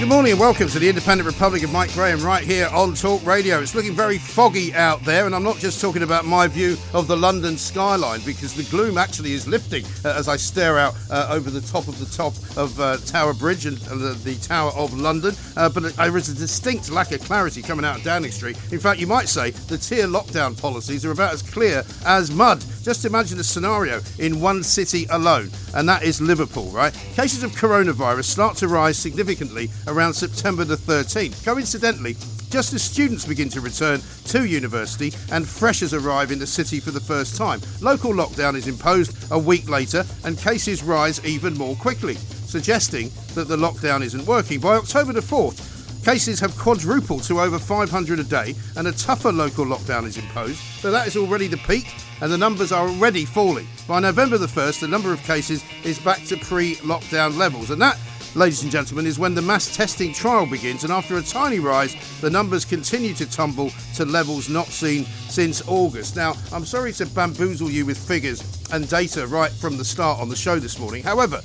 Good morning and welcome to the Independent Republic of Mike Graham right here on Talk Radio. It's looking very foggy out there, and I'm not just talking about my view of the London skyline because the gloom actually is lifting uh, as I stare out uh, over the top of the top of uh, Tower Bridge and the, the, Tower of London. Uh, but there is a distinct lack of clarity coming out of Downing Street. In fact, you might say the tier lockdown policies are about as clear as mud. Just imagine a scenario in one city alone, and that is Liverpool, right? Cases of coronavirus start to rise significantly around September the 13th. Coincidentally, just as students begin to return to university and freshers arrive in the city for the first time. Local lockdown is imposed a week later and cases rise even more quickly, suggesting that the lockdown isn't working. By October the 4th, Cases have quadrupled to over 500 a day, and a tougher local lockdown is imposed, but that is already the peak, and the numbers are already falling. By November the 1st, the number of cases is back to pre lockdown levels, and that ladies and gentlemen, is when the mass testing trial begins, and after a tiny rise, the numbers continue to tumble to levels not seen since August. Now, I'm sorry to bamboozle you with figures and data right from the start on the show this morning. However,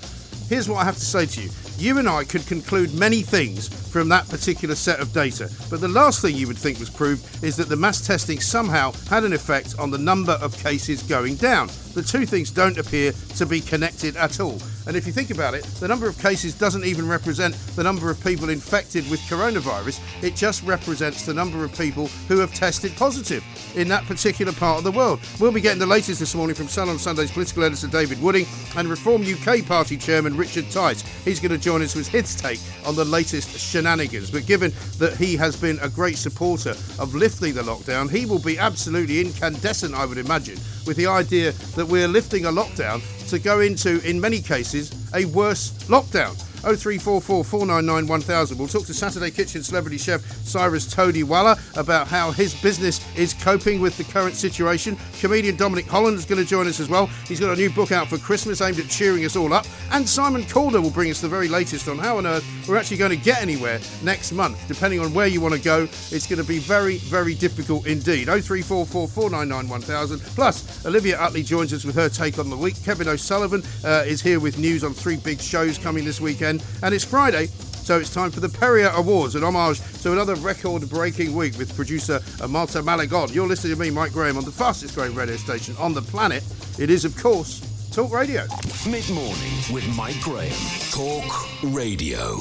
here's what I have to say to you. You and I could conclude many things from that particular set of data, but the last thing you would think was proved is that the mass testing somehow had an effect on the number of cases going down. The two things don't appear to be connected at all. And if you think about it, the number of cases doesn't even represent the number of people infected with coronavirus, it just represents the number of people who have tested positive in that particular part of the world. We'll be getting the latest this morning from Sun on Sunday's political editor David Wooding and Reform UK Party chairman Richard Tice. He's going to join us with his take on the latest shenanigans. But given that he has been a great supporter of lifting the lockdown, he will be absolutely incandescent, I would imagine, with the idea that we're lifting a lockdown to go into, in many cases, a worse lockdown. 0344 499 1000. We'll talk to Saturday Kitchen celebrity chef Cyrus Todiwala about how his business is coping with the current situation. Comedian Dominic Holland is going to join us as well. He's got a new book out for Christmas aimed at cheering us all up. And Simon Calder will bring us the very latest on how on earth we're actually going to get anywhere next month. Depending on where you want to go, it's going to be very, very difficult indeed. 0344 499 1000. Plus, Olivia Utley joins us with her take on the week. Kevin O'Sullivan uh, is here with news on three big shows coming this weekend and it's Friday. So it's time for the Perrior Awards, an homage to another record-breaking week with producer uh, Marta Malagon. You're listening to me, Mike Graham, on the fastest-growing radio station on the planet. It is, of course, Talk Radio. Mid-morning with Mike Graham. Talk Radio.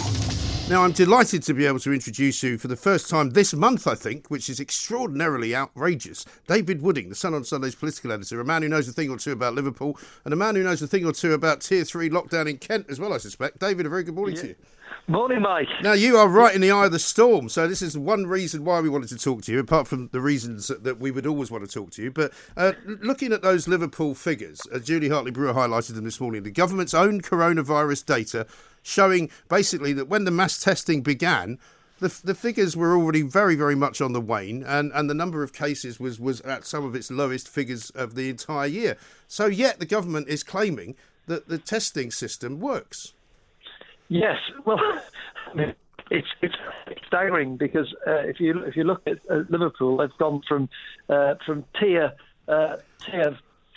Now, I'm delighted to be able to introduce you for the first time this month, I think, which is extraordinarily outrageous. David Wooding, the Sun on Sunday's political editor, a man who knows a thing or two about Liverpool, and a man who knows a thing or two about Tier 3 lockdown in Kent as well, I suspect. David, a very good morning yeah. to you. Morning, Mike. Now, you are right in the eye of the storm, so this is one reason why we wanted to talk to you, apart from the reasons that we would always want to talk to you. But uh, looking at those Liverpool figures, uh, Julia Hartley Brewer highlighted them this morning, the government's own coronavirus data showing basically that when the mass testing began, the, the figures were already very, very much on the wane, and, and the number of cases was, was at some of its lowest figures of the entire year. So, yet the government is claiming that the testing system works. Yes, well, it's it's staggering because uh, if you if you look at uh, Liverpool, they've gone from uh, from tier uh,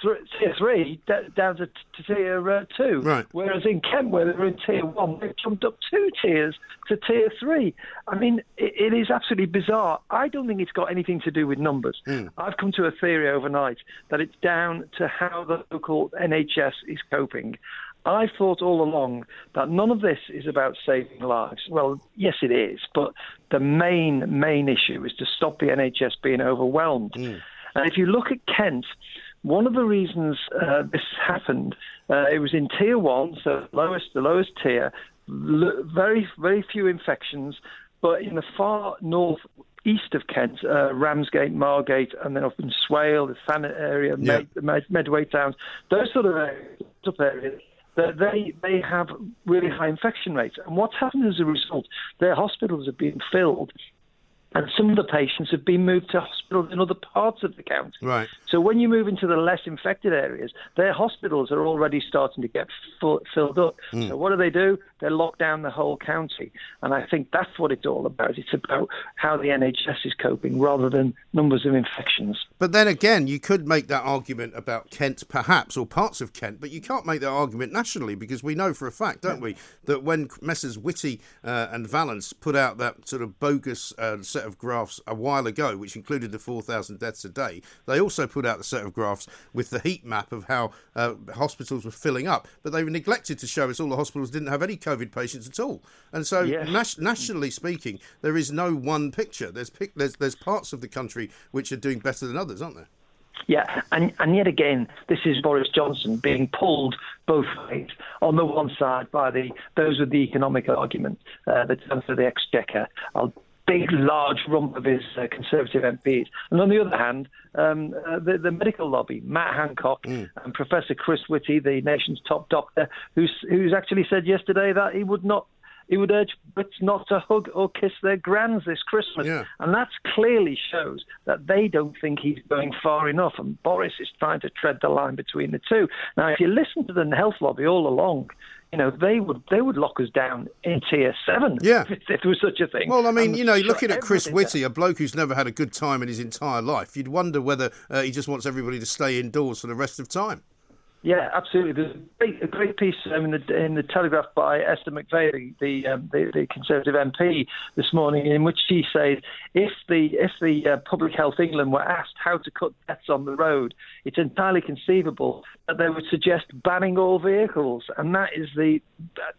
tier tier three d- down to, to tier uh, two. Right. Whereas in Kent, where they're in tier one, they've jumped up two tiers to tier three. I mean, it, it is absolutely bizarre. I don't think it's got anything to do with numbers. I've come to a theory overnight that it's down to how the local NHS is coping. I've thought all along that none of this is about saving lives. Well, yes, it is, but the main main issue is to stop the NHS being overwhelmed. And if you look at Kent, one of the reasons uh, this happened, uh, it was in tier one, so lowest the lowest tier, l- very very few infections, but in the far north east of Kent, uh, Ramsgate, Margate, and then up in Swale, the Thanet area, Yeah. Med- Med- Medway towns, those sort of areas, up areas, that they they have really high infection rates. And what's happened as a result, their hospitals have been filled, and some of the patients have been moved to hospitals in other parts of the county. Right. So when you move into the less infected areas, their hospitals are already starting to get full, filled up. Hmm. So what do they do? They lock down the whole county, and I think that's what it's all about. It's about how the NHS is coping rather than numbers of infections. But then again, you could make that argument about Kent, perhaps, or parts of Kent, but you can't make that argument nationally because we know for a fact, don't we, that when Messrs. Whitty uh, and Vallance put out that sort of bogus uh, set of graphs a while ago, which included the 4,000 deaths a day, they also put out a set of graphs with the heat map of how uh, hospitals were filling up, but they neglected to show us all the hospitals didn't have any COVID patients at all. And so, Yes. nas- nationally speaking, there is no one picture. There's, pic- there's there's parts of the country which are doing better than others, aren't there? Yeah, and, and yet again, this is Boris Johnson being pulled both ways. On the one side, by the those with the economic argument, uh, the terms of the exchequer, a big, large rump of his uh, Conservative MPs, and on the other hand, um, uh, the, the medical lobby, Matt Hancock and Professor Chris Whitty, the nation's top doctor, who's who's actually said yesterday that he would not. He would urge Brits not to hug or kiss their grands this Christmas. Yeah. And that clearly shows that they don't think he's going far enough. And Boris is trying to tread the line between the two. Now, if you listen to the health lobby all along, you know, they would they would lock us down in tier seven Yeah. if, if there was such a thing. Well, I mean, And you know, shut looking at Chris Whitty, a bloke who's never had a good time in his entire life, you'd wonder whether uh, he just wants everybody to stay indoors for the rest of time. Yeah, absolutely. There's a great, a great piece um, in the in the Telegraph by Esther McVey, the um, the the Conservative MP, this morning, in which she says if the if the uh, Public Health England were asked how to cut deaths on the road, it's entirely conceivable that they would suggest banning all vehicles, and that is the,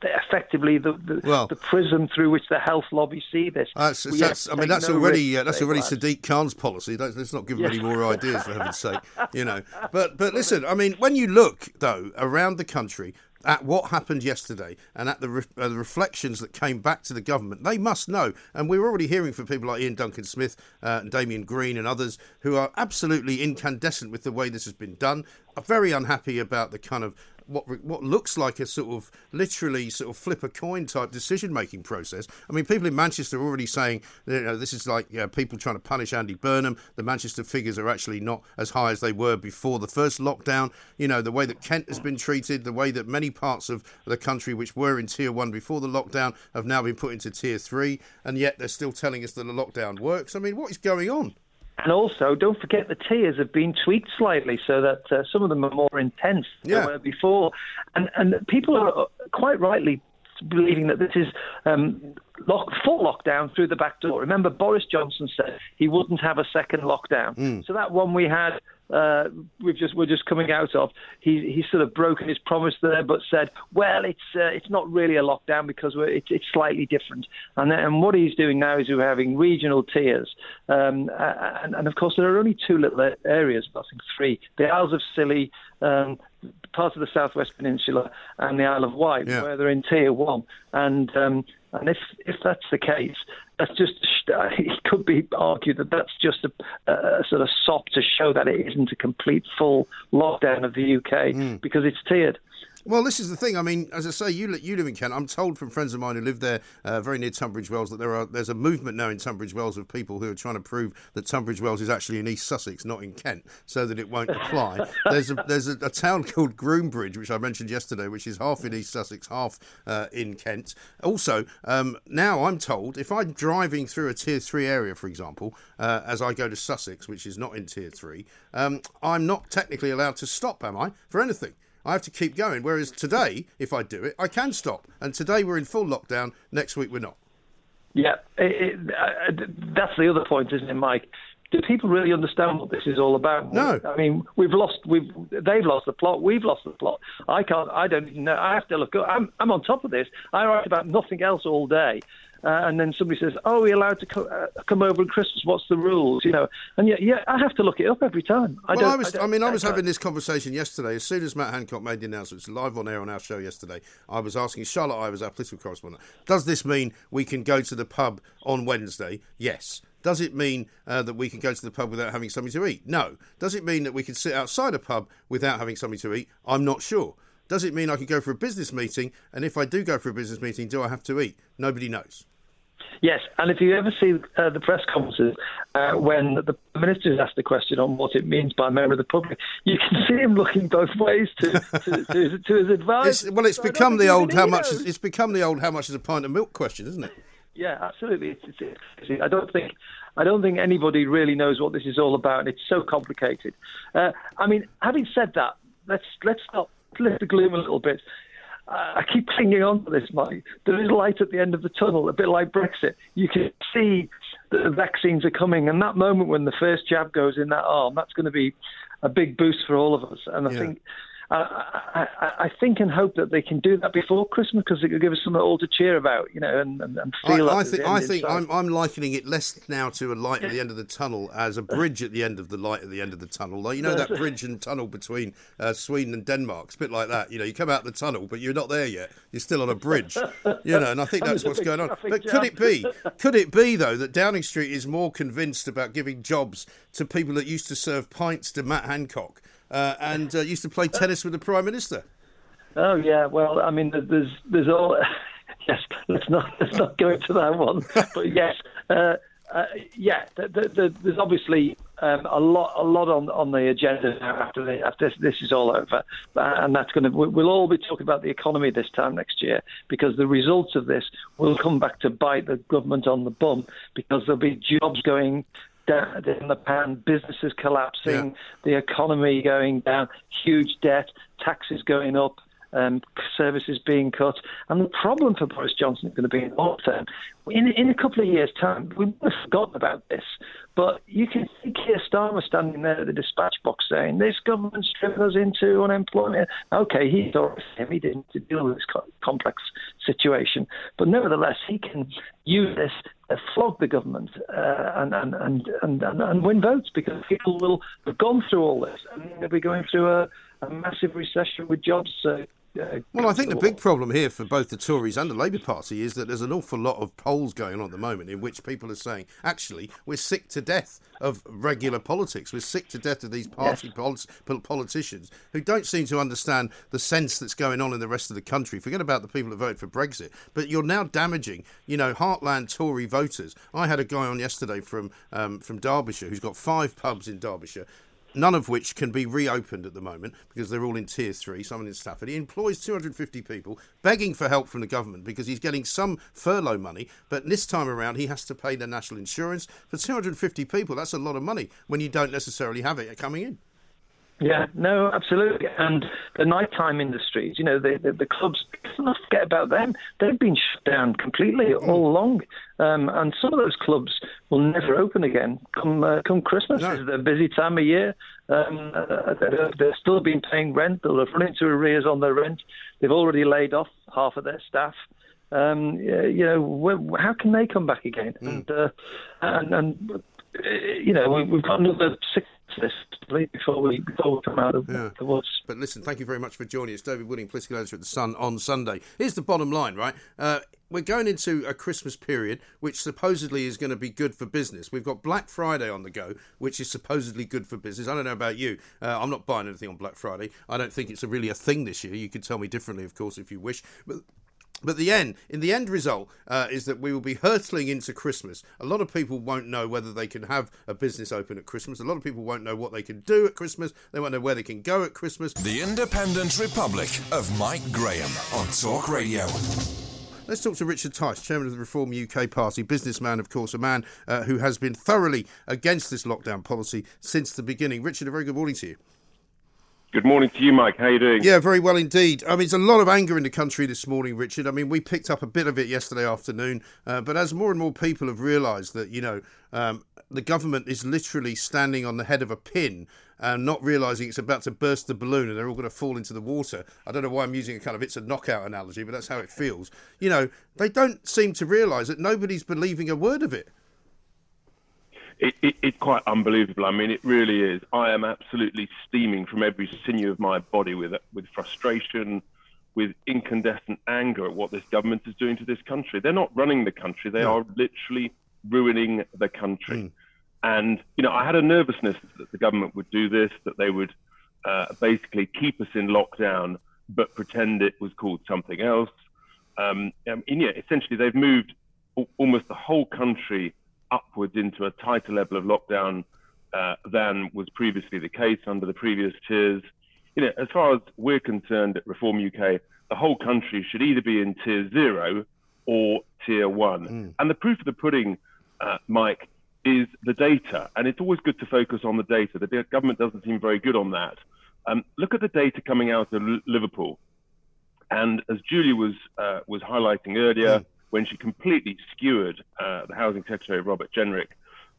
the effectively the the, Well- the prism through which the health lobby see this. That's, that's I mean, that's no already uh, that's already. Sadiq Khan's policy. Let's, let's not give him Yeah. any more ideas, for heaven's sake. You know, but but listen, I mean, when you look though around the country at what happened yesterday and at the, re- uh, the reflections that came back to the government, they must know. And we're already hearing from people like Iain Duncan Smith uh, and Damien Green and others who are absolutely incandescent with the way this has been done. Are very unhappy about the kind of what what looks like a sort of literally sort of flip a coin type decision making process. I mean, people in Manchester are already saying you know this is like you know, people trying to punish Andy Burnham. The Manchester figures are actually not as high as they were before the first lockdown. You know the way that Kent has been treated, the way that many parts of the country which were in tier one before the lockdown have now been put into tier three, and yet they're still telling us that the lockdown works. I mean, what is going on? And also, don't forget the tiers have been tweaked slightly so that uh, some of them are more intense Yeah. than they were before. And, and people are uh, quite rightly believing that this is um, lock, full lockdown through the back door. Remember, Boris Johnson said he wouldn't have a second lockdown. So that one we had. Uh, we've just we're just coming out of. He he's sort of broken his promise there, but said, well, it's uh, it's not really a lockdown because we're, it's it's slightly different. And then, and what he's doing now is we're having regional tiers, um, and, and of course there are only two little areas, I think three: the Isles of Scilly, um, parts of the Southwest Peninsula, and the Isle of Wight, Yeah. where they're in tier one. And um, and if if that's the case, that's just it could be argued that that's just a, a sort of sop to show that it isn't a complete full lockdown of the UK Hmm. because it's tiered. Well, this is the thing. I mean, as I say, you you live in Kent. I'm told from friends of mine who live there, uh, very near Tunbridge Wells, that there are there's a movement now in Tunbridge Wells of people who are trying to prove that Tunbridge Wells is actually in East Sussex, not in Kent, so that it won't apply. there's a there's a, a, town called Groombridge, which I mentioned yesterday, which is half in East Sussex, half uh, in Kent. Also, um, now I'm told if I'm driving through a Tier Three area, for example, uh, as I go to Sussex, which is not in Tier Three, um, I'm not technically allowed to stop, am I, for anything? I have to keep going. Whereas today, if I do it, I can stop. And today we're in full lockdown. Next week we're not. Yeah, it, it, uh, that's the other point, isn't it, Mike? Do people really understand what this is all about? No. I mean, we've lost. We've they've lost the plot. We've lost the plot. I can't. I don't even know. I have to look. I'm I'm on top of this. I write about nothing else all day, uh, and then somebody says, "Oh, we're allowed to co- uh, come over at Christmas. What's the rules?" You know, and yeah, yeah, I have to look it up every time. I well, I was, I, I, mean, I was having this conversation yesterday. As soon as Matt Hancock made the announcement, live on air on our show yesterday, I was asking Charlotte Ivers, our political correspondent, does this mean we can go to the pub on Wednesday? Yes. Does it mean uh, that we can go to the pub without having something to eat? No. Does it mean that we can sit outside a pub without having something to eat? I'm not sure. Does it mean I can go for a business meeting? And if I do go for a business meeting, do I have to eat? Nobody knows. Yes, and if you ever see uh, the press conferences uh, when the minister is asked a question on what it means by a member of the public, you can see him looking both ways to, to, to, to his advice. Well, it's so become the old how much is, it's become the old how much is a pint of milk question, isn't it? Yeah, absolutely. It's, it's, it's, I don't think I don't think anybody really knows what this is all about, and it's so complicated. Uh, I mean, having said that, let's let's stop lift the gloom a little bit. I keep clinging on to this, Mike. There is light at the end of the tunnel, a bit like Brexit. You can see that the vaccines are coming, and that moment when the first jab goes in that arm, that's going to be a big boost for all of us. And I yeah. think I, I, think and hope that they can do that before Christmas because it could give us something all to cheer about, you know, and, and, and feel. I, I think I think I'm, I'm likening it less now to a light at the end of the tunnel as a bridge at the end of the light at the end of the tunnel. Like you know that bridge and tunnel between uh, Sweden and Denmark. It's a bit like that. You know, you come out the tunnel, but you're not there yet. You're still on a bridge. You know, and I think that's what's going on. But could it be? Could it be though that Downing Street is more convinced about giving jobs to people that used to serve pints to Matt Hancock? Uh, and uh, used to play tennis with the Prime Minister. Oh yeah, well, I mean, there's there's all. yes, let's not let's not go into that one. But yes, uh, uh, yeah, the, the, the, there's obviously um, a lot a lot on on the agenda now after the, after this, this is all over, uh, and that's going to we'll all be talking about the economy this time next year because the results of this will come back to bite the government on the bum because there'll be jobs going down in the pan, businesses collapsing, yeah. the economy going down, huge debt, taxes going up, um, services being cut. And the problem for Boris Johnson is going to be in long term. In, in a couple of years' time, we have forgotten about this. But you can see Keir Starmer standing there at the dispatch box saying, This government's driven us into unemployment. Okay, he thought him, he didn't deal with this complex situation. But nevertheless, he can use this flog the government uh, and, and, and, and, and, win votes because people will have gone through all this and they'll be going through a, a massive recession with jobs. Uh, well, I think the big problem here for both the Tories and the Labour Party is that there's an awful lot of polls going on at the moment in which people are saying, actually, we're sick to death of regular politics. We're sick to death of these party yes. politicians who don't seem to understand the sense that's going on in the rest of the country. Forget about the people who voted for Brexit, but you're now damaging, you know, heartland Tory voters. I had a guy on yesterday from um, from Derbyshire who's got five pubs in Derbyshire none of which can be reopened at the moment because they're all in tier three, some in Stafford. He employs 250 people, begging for help from the government because he's getting some furlough money, but this time around he has to pay the national insurance for 250 people. That's a lot of money when you don't necessarily have it coming in. Yeah, no, absolutely. And the nighttime industries, you know, the, the, the clubs, let's not forget about them. They've been shut down completely all along. Um, and some of those clubs will never open again come uh, come Christmas. No. It's a busy time of year. Um, uh, they're still been paying rent. They'll have run into arrears on their rent. They've already laid off half of their staff. Um, you know, how can they come back again? Mm. And, uh, and, and you know, we, have got another six list before we before we come out of yeah. the woods. But listen, thank you very much for joining us, David Wooding, political editor at the Sun on Sunday. Here's the bottom line, right? Uh, we're going into a Christmas period, which supposedly is going to be good for business. We've got Black Friday on the go, which is supposedly good for business. I don't know about you. Uh, I'm not buying anything on Black Friday. I don't think it's a really a thing this year. You could tell me differently, of course, if you wish. But but the end, in the end result, uh, is that we will be hurtling into Christmas. A lot of people won't know whether they can have a business open at Christmas. A lot of people won't know what they can do at Christmas. They won't know where they can go at Christmas. The Independent Republic of Mike Graham on Talk Radio. Let's talk to Richard Tice, chairman of the Reform UK Party, businessman, of course, a man uh, who has been thoroughly against this lockdown policy since the beginning. Richard, a very good morning to you. Good morning to you, Mike. How you doing? Yeah, very well indeed. I mean, there's a lot of anger in the country this morning, Richard. I mean, we picked up a bit of it yesterday afternoon, uh, but as more and more people have realised that, you know, um, the government is literally standing on the head of a pin and not realising it's about to burst the balloon and they're all going to fall into the water. I don't know why I'm using a kind of it's a knockout analogy, but that's how it feels. You know, they don't seem to realise that nobody's believing a word of it it, it, it's quite unbelievable. I mean, it really is. I am absolutely steaming from every sinew of my body with with frustration, with incandescent anger at what this government is doing to this country. They're not running the country; they are literally ruining the country. Mm. And you know, I had a nervousness that the government would do this, that they would uh, basically keep us in lockdown, but pretend it was called something else. Um, and yeah, essentially, they've moved almost the whole country upwards into a tighter level of lockdown uh, than was previously the case under the previous tiers. You know, as far as we're concerned at Reform UK, the whole country should either be in tier zero or tier one. Mm. And the proof of the pudding, uh, Mike, is the data. And it's always good to focus on the data. The government doesn't seem very good on that. Um, look at the data coming out of Liverpool. And as Julia was uh, was highlighting earlier, mm when she completely skewered uh, the Housing Secretary, Robert Jenrick.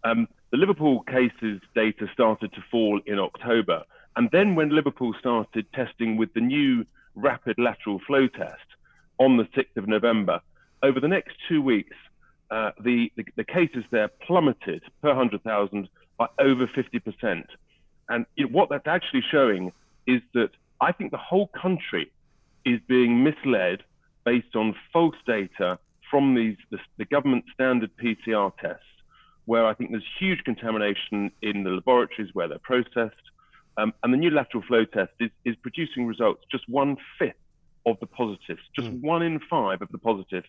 Um, the Liverpool cases data started to fall in October. And then when Liverpool started testing with the new rapid lateral flow test on the 6th of November, over the next two weeks, uh, the, the, the, cases there plummeted per 100,000 by over 50%. And know, what that's actually showing is that I think the whole country is being misled based on false data from these the, the government standard PCR tests, where I think there's huge contamination in the laboratories where they're processed. Um, and the new lateral flow test is, is producing results just one fifth of the positives, just mm. one in five of the positives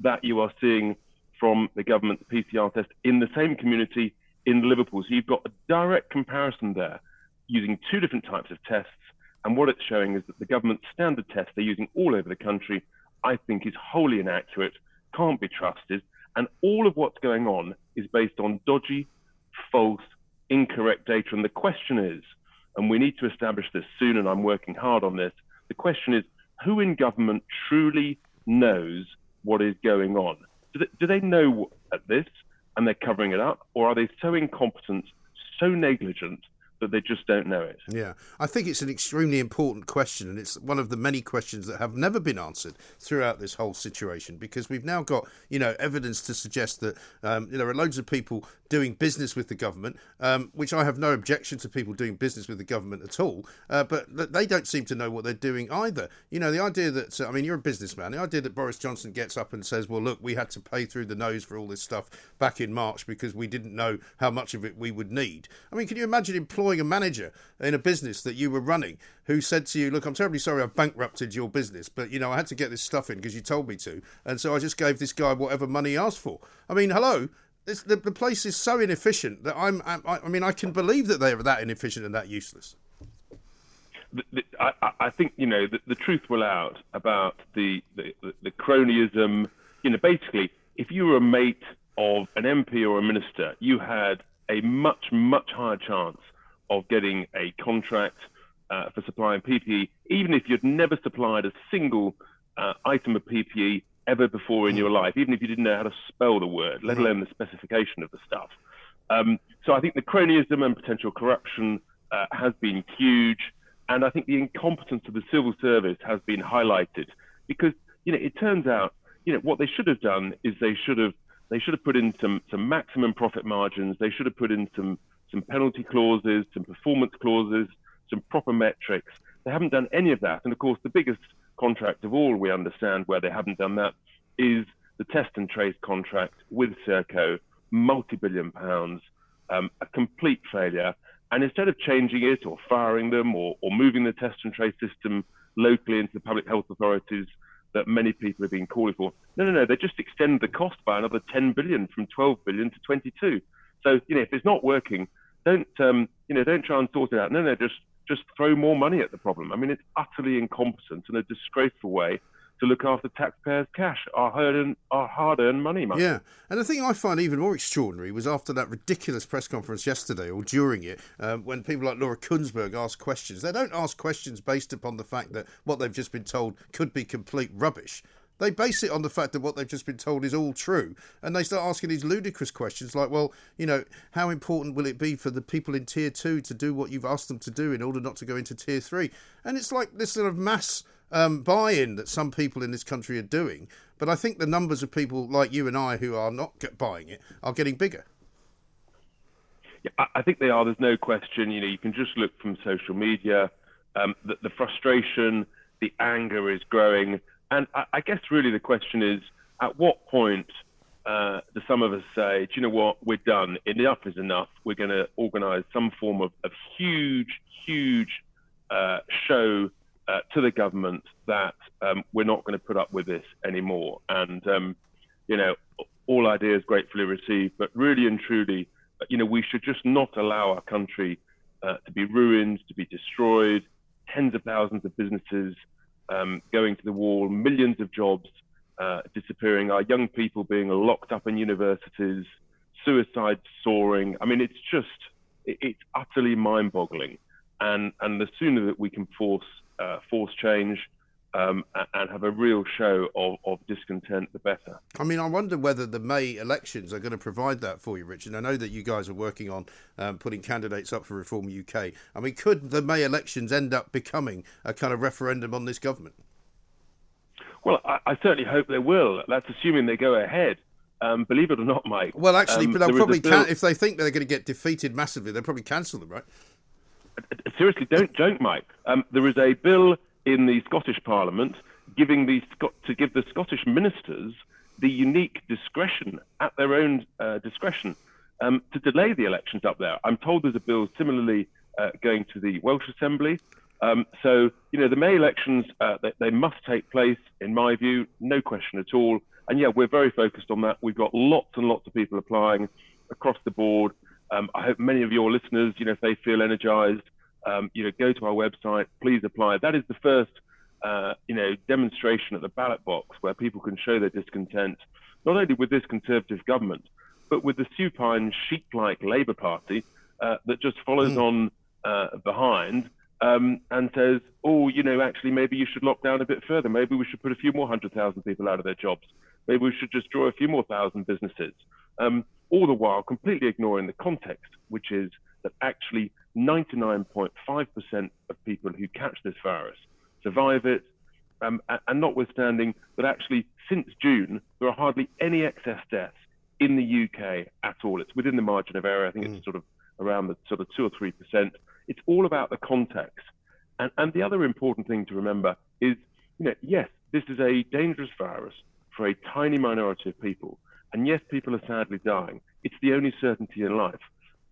that you are seeing from the government's PCR test in the same community in Liverpool. So you've got a direct comparison there using two different types of tests. And what it's showing is that the government standard test they're using all over the country, I think, is wholly inaccurate can't be trusted. And all of what's going on is based on dodgy, false, incorrect data. And the question is, and we need to establish this soon, and I'm working hard on this. The question is, who in government truly knows what is going on? Do they, do they know this and they're covering it up, or are they so incompetent, so negligent but they just don't know it. Yeah, I think it's an extremely important question, and it's one of the many questions that have never been answered throughout this whole situation because we've now got, you know, evidence to suggest that um, there are loads of people doing business with the government, um, which I have no objection to people doing business with the government at all, uh, but they don't seem to know what they're doing either. You know, the idea that, uh, I mean, you're a businessman, the idea that Boris Johnson gets up and says, well, look, we had to pay through the nose for all this stuff back in March because we didn't know how much of it we would need. I mean, can you imagine employing a manager in a business that you were running who said to you, look, I'm terribly sorry I've bankrupted your business, but, you know, I had to get this stuff in because you told me to, and so I just gave this guy whatever money he asked for. I mean, hello, the, the place is so inefficient that I'm, I, I mean, I can believe that they're that inefficient and that useless. I, I, think you know the, the, truth will out about the, the, the cronyism. You know, basically, if you were a mate of an MP or a minister, you had a much much higher chance of getting a contract uh, for supplying PPE, even if you'd never supplied a single uh, item of PPE ever before in your life, even if you didn't know how to spell the word, let alone the specification of the stuff. Um, so I think the cronyism and potential corruption uh, has been huge, and I think the incompetence of the civil service has been highlighted because you know it turns out you know what they should have done is they should have They should have put in some some maximum profit margins. They should have put in some some penalty clauses, some performance clauses, some proper metrics. They haven't done any of that. And of course, the biggest contract of all, we understand where they haven't done that, is the test and trace contract with Serco, multi-billion pounds, um, a complete failure. And instead of changing it or firing them or, or moving the test and trace system locally into the public health authorities that many people have been calling for, no, no, no, they just extend the cost by another 10 billion from 12 billion to 22. So you know, if it's not working, don't um, you know, don't try and sort it out. No, no, just just throw more money at the problem. I mean, it's utterly incompetent and a disgraceful way to look after taxpayers' cash, our hard-earned, our hard-earned money. money. Yeah, and the thing I find even more extraordinary was after that ridiculous press conference yesterday, or during it, um, when people like Laura Kuenssberg ask questions. They don't ask questions based upon the fact that what they've just been told could be complete rubbish. They base it on the fact that what they've just been told is all true. And they start asking these ludicrous questions like, well, you know, how important will it be for the people in tier two to do what you've asked them to do in order not to go into tier three? And it's like this sort of mass um, buy in that some people in this country are doing. But I think the numbers of people like you and I who are not buying it are getting bigger. Yeah, I think they are. There's no question. You know, you can just look from social media. Um, the, the frustration, the anger is growing and I, I, guess really the question is, at what point uh, do some of us say, do you know what, we're done, enough is enough, we're going to organise some form of, of huge, huge uh, show uh, to the government that um, we're not going to put up with this anymore. And, um, you know, all ideas gratefully received, but really and truly, you know, we should just not allow our country uh, to be ruined, to be destroyed, tens of thousands of businesses um, going to the wall, millions of jobs uh, disappearing, our young people being locked up in universities, suicide soaring. I mean, it's just, it, it's utterly mind boggling. And, and the sooner that we can force, uh, force change, um, and have a real show of, of discontent, the better. I mean, I wonder whether the May elections are going to provide that for you, Richard. I know that you guys are working on um, putting candidates up for Reform UK. I mean, could the May elections end up becoming a kind of referendum on this government? Well, I, I certainly hope they will. That's assuming they go ahead. Um, believe it or not, Mike. Well, actually, um, they'll probably bill... can- if they think they're going to get defeated massively, they'll probably cancel them, right? Seriously, don't joke, Mike. Um, there is a bill in the Scottish Parliament, giving the to give the Scottish ministers the unique discretion at their own uh, discretion um, to delay the elections up there. I'm told there's a bill similarly uh, going to the Welsh Assembly. Um, so, you know, the May elections, uh, they, they, must take place, in my view, no question at all. And yeah, we're very focused on that. We've got lots and lots of people applying across the board. Um, I hope many of your listeners, you know, if they feel energized, um, you know, go to our website, please apply. That is the first, uh, you know, demonstration at the ballot box where people can show their discontent, not only with this Conservative government, but with the supine, sheep-like Labour Party uh, that just follows mm. on uh, behind um, and says, oh, you know, actually, maybe you should lock down a bit further. Maybe we should put a few more hundred thousand people out of their jobs. Maybe we should just draw a few more thousand businesses. Um, all the while completely ignoring the context, which is that actually 99.5% of people who catch this virus survive it, um, and notwithstanding that actually since June, there are hardly any excess deaths in the UK at all. It's within the margin of error. I think mm. it's sort of around the sort of two or three percent. It's all about the context. And, and the other important thing to remember is, you know, yes, this is a dangerous virus for a tiny minority of people. And yes, people are sadly dying. It's the only certainty in life.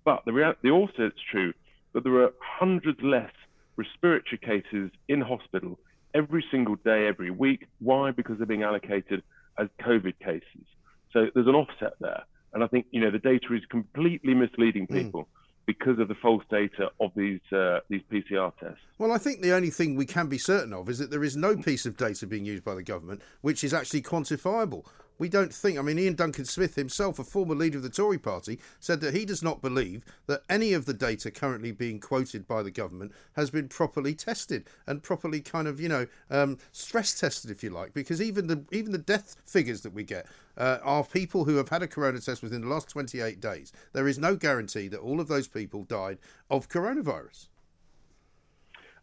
But the, rea- the also it's true that there are hundreds less respiratory cases in hospital every single day, every week. Why? Because they're being allocated as COVID cases. So there's an offset there. And I think, you know, the data is completely misleading hmm. people. Mm because of the false data of these uh, these PCR tests. Well, I think the only thing we can be certain of is that there is no piece of data being used by the government which is actually quantifiable. We don't think. I mean, Iain Duncan Smith himself, a former leader of the Tory party, said that he does not believe that any of the data currently being quoted by the government has been properly tested and properly kind of, you know, um, stress tested, if you like. Because even the even the death figures that we get uh, are people who have had a corona test within the last 28 days. There is no guarantee that all of those people died of coronavirus.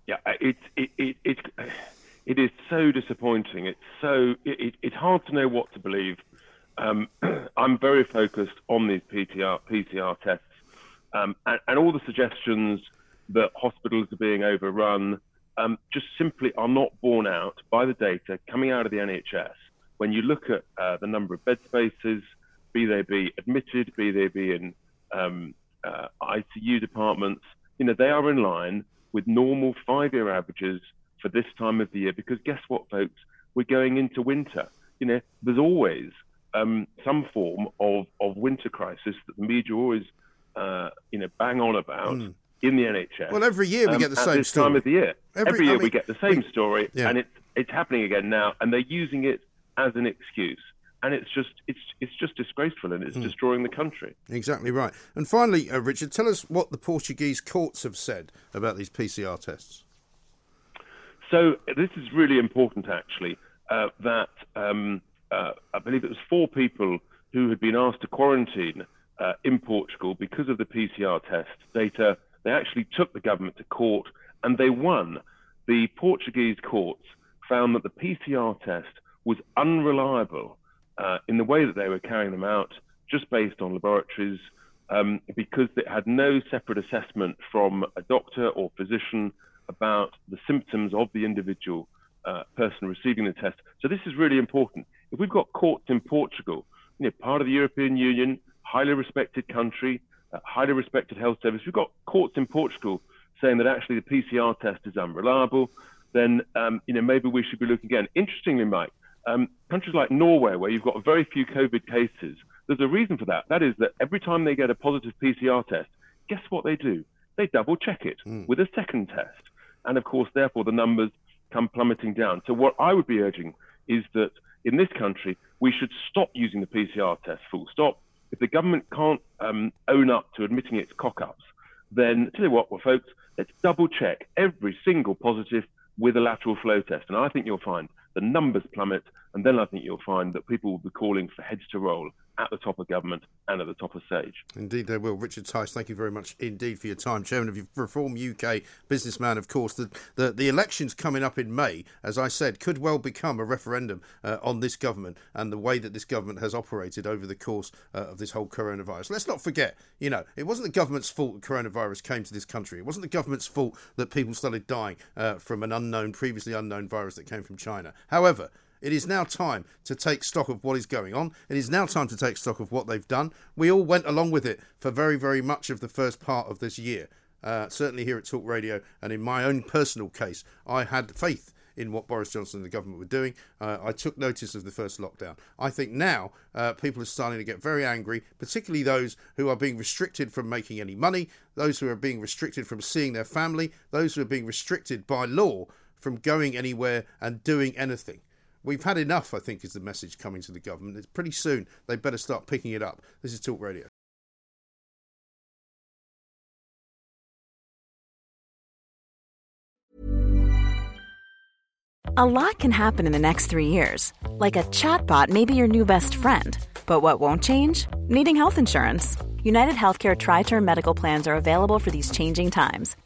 Yeah, it's it, it, it's it is so disappointing. It's so it, it's hard to know what to believe. um, I'm very focused on these PTR, PCR tests um, and, and, all the suggestions that hospitals are being overrun um, just simply are not borne out by the data coming out of the NHS. When you look at uh, the number of bed spaces, be they be admitted, be they be in um, uh, ICU departments, you know, they are in line with normal five-year averages for this time of the year. Because guess what, folks? We're going into winter. You know, there's always um, some form of, of winter crisis that the media always, uh, you know, bang on about. Mm. In the NHS. Well, every year we um, get the same this story. time of the year. Every, every year I mean, we get the same we, story, yeah. and it's it's happening again now, and they're using it as an excuse and it's just it's it's just disgraceful and it's mm. destroying the country. Exactly right. And finally, uh, Richard, tell us what the Portuguese courts have said about these PCR tests. So this is really important, actually. Uh, that um, uh, I believe it was four people who had been asked to quarantine uh, in Portugal because of the PCR test data. They actually took the government to court and they won. The Portuguese courts found that the PCR test was unreliable uh, in the way that they were carrying them out, just based on laboratories, um, because it had no separate assessment from a doctor or physician about the symptoms of the individual uh, person receiving the test. So this is really important. If we've got courts in Portugal, you know, part of the European Union, highly respected country, uh, highly respected health service, we've got courts in Portugal saying that actually the PCR test is unreliable, then um, you know maybe we should be looking again. Interestingly, Mike, um, countries like Norway, where you've got very few COVID cases, there's a reason for that. That is that every time they get a positive PCR test, guess what they do? They double check it mm. with a second test. And of course, therefore, the numbers come plummeting down. So, what I would be urging is that in this country, we should stop using the PCR test full stop. If the government can't um, own up to admitting its cock ups, then tell you what, well, folks, let's double check every single positive with a lateral flow test. And I think you'll find the numbers plummet, and then I think you'll find that people will be calling for heads to roll at the top of government and at the top of stage. Indeed, they will. Richard Tice, thank you very much indeed for your time. Chairman of Reform UK, businessman, of course. The, the, the elections coming up in May, as I said, could well become a referendum uh, on this government and the way that this government has operated over the course uh, of this whole coronavirus. Let's not forget, you know, it wasn't the government's fault coronavirus came to this country. It wasn't the government's fault that people started dying uh, from an unknown, previously unknown virus that came from China. However, it is now time to take stock of what is going on. It is now time to take stock of what they've done. We all went along with it for very, very much of the first part of this year. Uh, certainly here at Talk Radio, and in my own personal case, I had faith in what Boris Johnson and the government were doing. Uh, I took notice of the first lockdown. I think now uh, people are starting to get very angry, particularly those who are being restricted from making any money, those who are being restricted from seeing their family, those who are being restricted by law from going anywhere and doing anything. We've had enough, I think, is the message coming to the government. It's pretty soon they better start picking it up. This is Talk Radio. A lot can happen in the next three years. Like a chatbot may be your new best friend. But what won't change? Needing health insurance. United Healthcare Tri Term Medical Plans are available for these changing times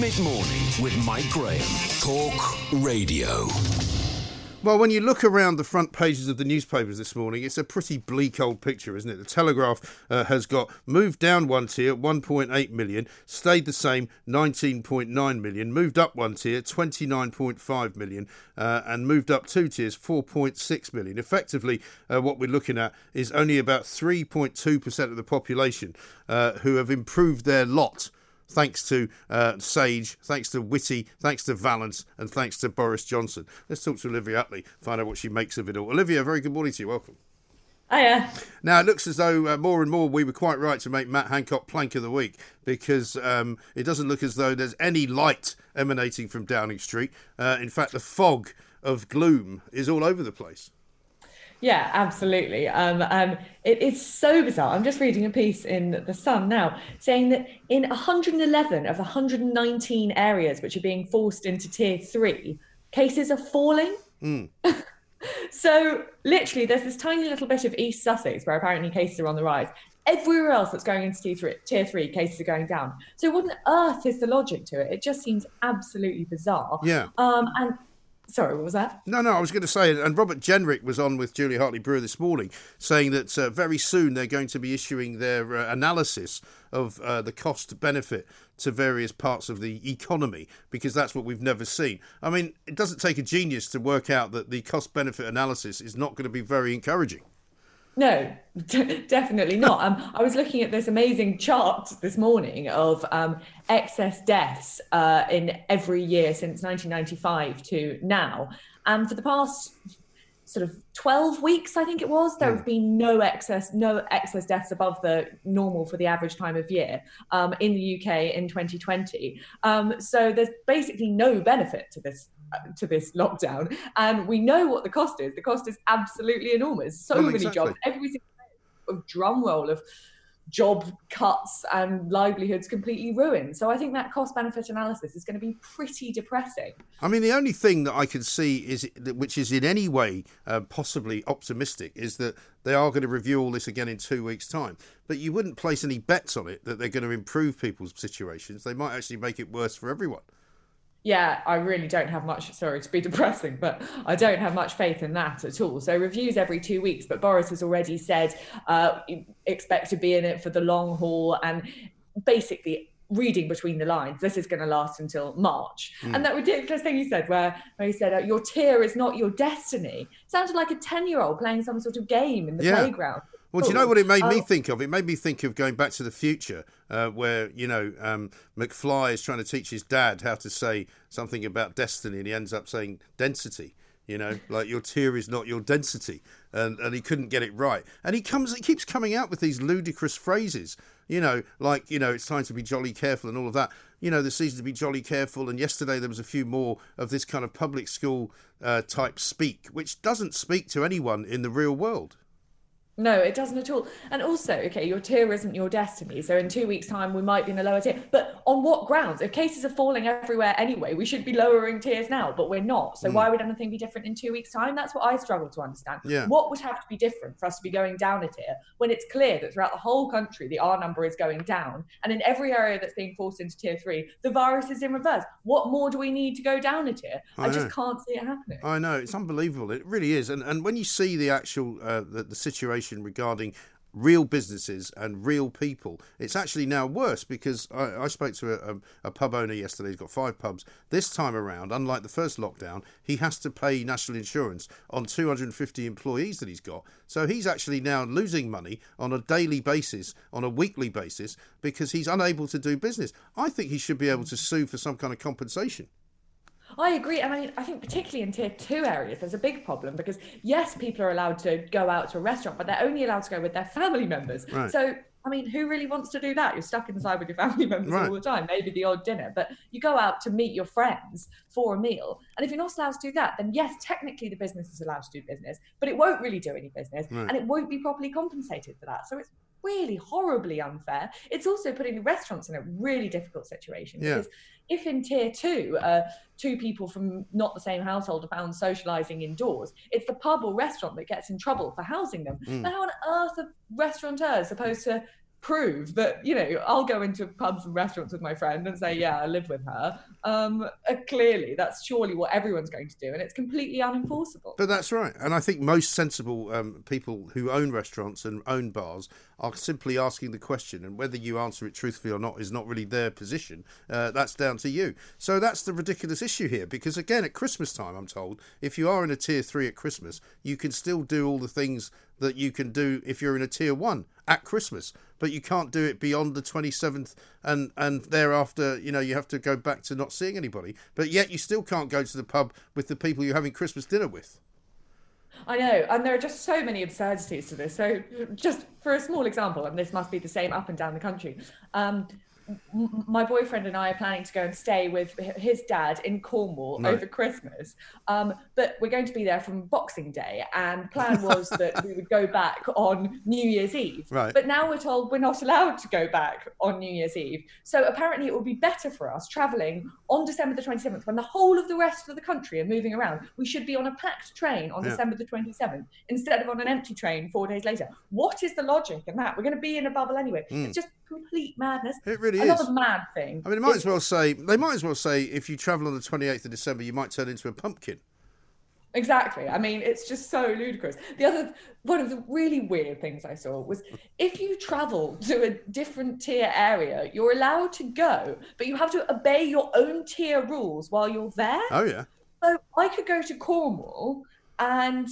Mid morning with Mike Graham. Talk Radio. Well, when you look around the front pages of the newspapers this morning, it's a pretty bleak old picture, isn't it? The Telegraph uh, has got moved down one tier, 1.8 million, stayed the same, 19.9 million, moved up one tier, 29.5 million, uh, and moved up two tiers, 4.6 million. Effectively, uh, what we're looking at is only about 3.2% of the population uh, who have improved their lot thanks to uh, Sage, thanks to Whitty, thanks to Vallance, and thanks to Boris Johnson. Let's talk to Olivia Utley, find out what she makes of it all. Olivia, very good morning to you. Welcome. Hiya. Now, it looks as though uh, more and more we were quite right to make Matt Hancock Plank of the Week because um, it doesn't look as though there's any light emanating from Downing Street. Uh, in fact, the fog of gloom is all over the place. Yeah, absolutely. Um, um, it is so bizarre. I'm just reading a piece in The Sun now saying that in 111 of 119 areas which are being forced into tier three, cases are falling. Mm. so, literally, there's this tiny little bit of East Sussex where apparently cases are on the rise. Everywhere else that's going into tier three, tier three, cases are going down. So, what on earth is the logic to it? It just seems absolutely bizarre. Yeah. Um, and Sorry, what was that? No, no, I was going to say, and Robert Jenrick was on with Julia Hartley Brewer this morning, saying that uh, very soon they're going to be issuing their uh, analysis of uh, the cost benefit to various parts of the economy, because that's what we've never seen. I mean, it doesn't take a genius to work out that the cost benefit analysis is not going to be very encouraging. No, d- definitely not. Um, I was looking at this amazing chart this morning of um, excess deaths uh, in every year since 1995 to now. And for the past sort of 12 weeks, I think it was, there have been no excess, no excess deaths above the normal for the average time of year um, in the UK in 2020. Um, so there's basically no benefit to this to this lockdown, and we know what the cost is. The cost is absolutely enormous. So Well, many exactly. jobs, every single drum roll of job cuts and livelihoods completely ruined. So I think that cost benefit analysis is going to be pretty depressing. I mean, the only thing that I can see is, which is in any way uh, possibly optimistic, is that they are going to review all this again in two weeks' time. But you wouldn't place any bets on it that they're going to improve people's situations. They might actually make it worse for everyone. Yeah, I really don't have much, sorry to be depressing, but I don't have much faith in that at all. So reviews every two weeks, but Boris has already said uh, expect to be in it for the long haul and basically reading between the lines, this is going to last until March. And that ridiculous thing he said, where, where he said, uh, your tier is not your destiny, sounded like a 10 year old playing some sort of game in the Yeah. playground. Well, do you know what it made me Oh. think of? It made me think of going back to the future, uh, where you know um, McFly is trying to teach his dad how to say something about destiny, and he ends up saying density. You know, like your tier is not your density, and and he couldn't get it right. And he comes, he keeps coming out with these ludicrous phrases. You know, like you know, it's time to be jolly careful and all of that. You know, the season to be jolly careful. And yesterday there was a few more of this kind of public school uh, type speak, which doesn't speak to anyone in the real world. No, it doesn't at all. And also, okay, your tier isn't your destiny. So in two weeks' time, we might be in a lower tier. But on what grounds? If cases are falling everywhere anyway, we should be lowering tiers now, but we're not. So why would anything be different in two weeks' time? That's what I struggle to understand. Yeah. What would have to be different for us to be going down a tier when it's clear that throughout the whole country, the R number is going down? And in every area that's being forced into tier three, the virus is in reverse. What more do we need to go down a tier? I, I just can't see it happening. I know it's unbelievable. It really is. And and when you see the actual uh, the, the situation regarding real businesses and real people, it's actually now worse because I, I spoke to a, a, a pub owner yesterday. He's got five pubs. This time around, unlike the first lockdown, he has to pay national insurance on 250 employees that he's got. So he's actually now losing money on a daily basis, on a weekly basis, because he's unable to do business. I think he should be able to sue for some kind of compensation. I agree. And I mean, I think particularly in tier two areas, there's a big problem because, yes, people are allowed to go out to a restaurant, but they're only allowed to go with their family members. Right. So, I mean, who really wants to do that? You're stuck inside with your family members Right. all the time, maybe the odd dinner, but you go out to meet your friends for a meal. And if you're not allowed to do that, then yes, technically the business is allowed to do business, but it won't really do any business Right. and it won't be properly compensated for that. So it's really horribly unfair. It's also putting the restaurants in a really difficult situation Yeah. because if in tier two, uh, two people from not the same household are found socializing indoors, it's the pub or restaurant that gets in trouble for housing them. Mm. Now, how on earth are restaurateurs supposed to prove that you know I'll go into pubs and restaurants with my friend and say yeah I live with her. Um, uh, clearly, that's surely what everyone's going to do, and it's completely unenforceable. But that's right, and I think most sensible um, people who own restaurants and own bars are simply asking the question, and whether you answer it truthfully or not is not really their position. Uh, that's down to you. So that's the ridiculous issue here, because again, at Christmas time, I'm told if you are in a tier three at Christmas, you can still do all the things that you can do if you're in a tier one at Christmas, but you can't do it beyond the 27th, and and thereafter, you know, you have to go back to not seeing anybody. But yet, you still can't go to the pub with the people you're having Christmas dinner with. I know, and there are just so many absurdities to this. So, just for a small example, and this must be the same up and down the country. Um, my boyfriend and I are planning to go and stay with his dad in Cornwall no. over Christmas. Um, but we're going to be there from Boxing Day, and plan was that we would go back on New Year's Eve. Right. But now we're told we're not allowed to go back on New Year's Eve. So apparently, it would be better for us travelling on December the 27th when the whole of the rest of the country are moving around. We should be on a packed train on yeah. December the 27th instead of on an empty train four days later. What is the logic in that? We're going to be in a bubble anyway. Mm. It's just complete madness. It really Another is. mad thing. I mean, it might as well say they might as well say if you travel on the 28th of December, you might turn into a pumpkin. Exactly. I mean, it's just so ludicrous. The other one of the really weird things I saw was if you travel to a different tier area, you're allowed to go, but you have to obey your own tier rules while you're there. Oh yeah. So I could go to Cornwall and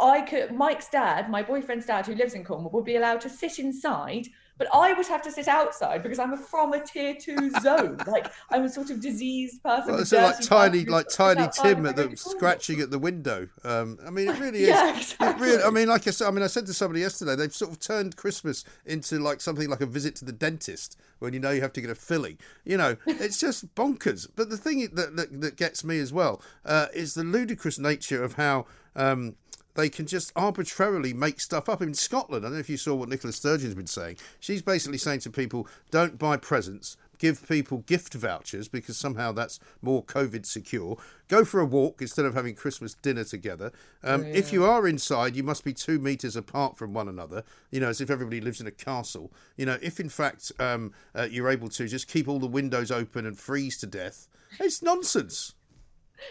I could Mike's dad, my boyfriend's dad who lives in Cornwall, would be allowed to sit inside but I would have to sit outside because I'm from a tier two zone. like I'm a sort of diseased person. Well, it's like tiny, like tiny Tim at the scratching at the window. Um, I mean, it really is. yeah, exactly. Really, I mean, like I said, I mean, I said to somebody yesterday, they've sort of turned Christmas into like something like a visit to the dentist when you know you have to get a filling. You know, it's just bonkers. But the thing that that, that gets me as well uh, is the ludicrous nature of how. Um, they can just arbitrarily make stuff up. In Scotland, I don't know if you saw what Nicola Sturgeon's been saying. She's basically saying to people, don't buy presents, give people gift vouchers because somehow that's more COVID secure. Go for a walk instead of having Christmas dinner together. Um, yeah. If you are inside, you must be two meters apart from one another. You know, as if everybody lives in a castle. You know, if in fact um, uh, you're able to just keep all the windows open and freeze to death, it's nonsense.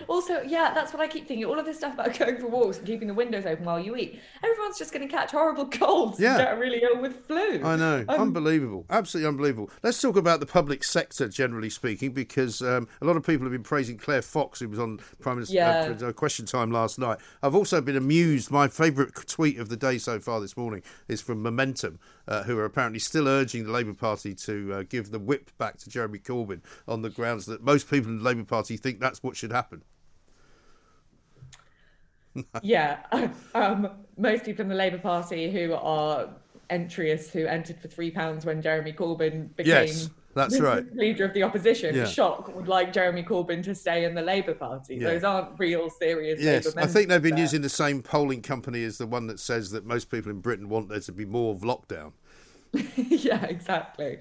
Also, yeah, that's what I keep thinking. All of this stuff about going for walks and keeping the windows open while you eat. Everyone's just going to catch horrible colds yeah. and get really ill with flu. I know. Um, unbelievable. Absolutely unbelievable. Let's talk about the public sector, generally speaking, because um, a lot of people have been praising Claire Fox, who was on Prime Minister's uh, yeah. uh, Question Time last night. I've also been amused. My favourite tweet of the day so far this morning is from Momentum, uh, who are apparently still urging the Labour Party to uh, give the whip back to Jeremy Corbyn on the grounds that most people in the Labour Party think that's what should happen. yeah, um, most people in the Labour Party who are entryists who entered for three pounds when Jeremy Corbyn became yes, that's right. leader of the opposition. Yeah. Shock would like Jeremy Corbyn to stay in the Labour Party. Yeah. Those aren't real serious. Yes, I think they've been there. using the same polling company as the one that says that most people in Britain want there to be more of lockdown. yeah, exactly.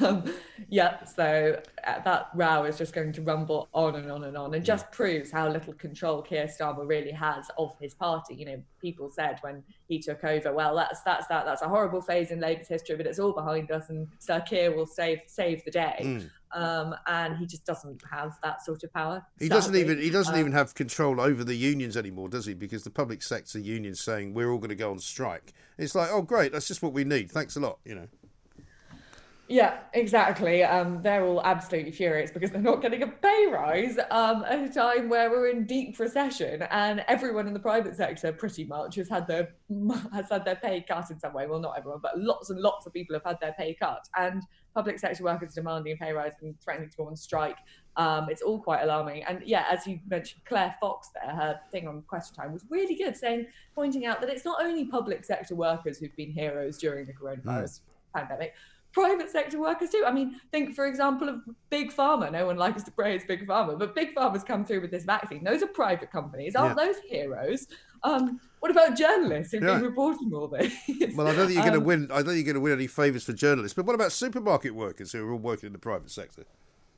Um, yeah, so uh, that row is just going to rumble on and on and on, and just proves how little control Keir Starmer really has of his party. You know, people said when he took over, "Well, that's that's that. That's a horrible phase in Labour's history, but it's all behind us, and Sir Keir will save save the day." Mm. Um, and he just doesn't have that sort of power. He sadly. doesn't even he doesn't um, even have control over the unions anymore, does he? Because the public sector unions saying we're all going to go on strike. It's like, oh great, that's just what we need. Thanks a lot, you know. Yeah, exactly. Um, they're all absolutely furious because they're not getting a pay rise um, at a time where we're in deep recession, and everyone in the private sector pretty much has had their has had their pay cut in some way. Well, not everyone, but lots and lots of people have had their pay cut, and public sector workers demanding a pay rise and threatening to go on strike. Um, it's all quite alarming. And yeah, as you mentioned, Claire Fox there, her thing on Question Time was really good, saying pointing out that it's not only public sector workers who've been heroes during the coronavirus mm. pandemic private sector workers too. I mean, think for example of Big Pharma. No one likes to praise Big Pharma, but Big Pharma's come through with this vaccine. Those are private companies. Aren't yeah. those heroes? Um, what about journalists who've yeah. been reporting all this? well, I don't think you're um, going to win. I don't think you're going to win any favours for journalists. But what about supermarket workers who are all working in the private sector?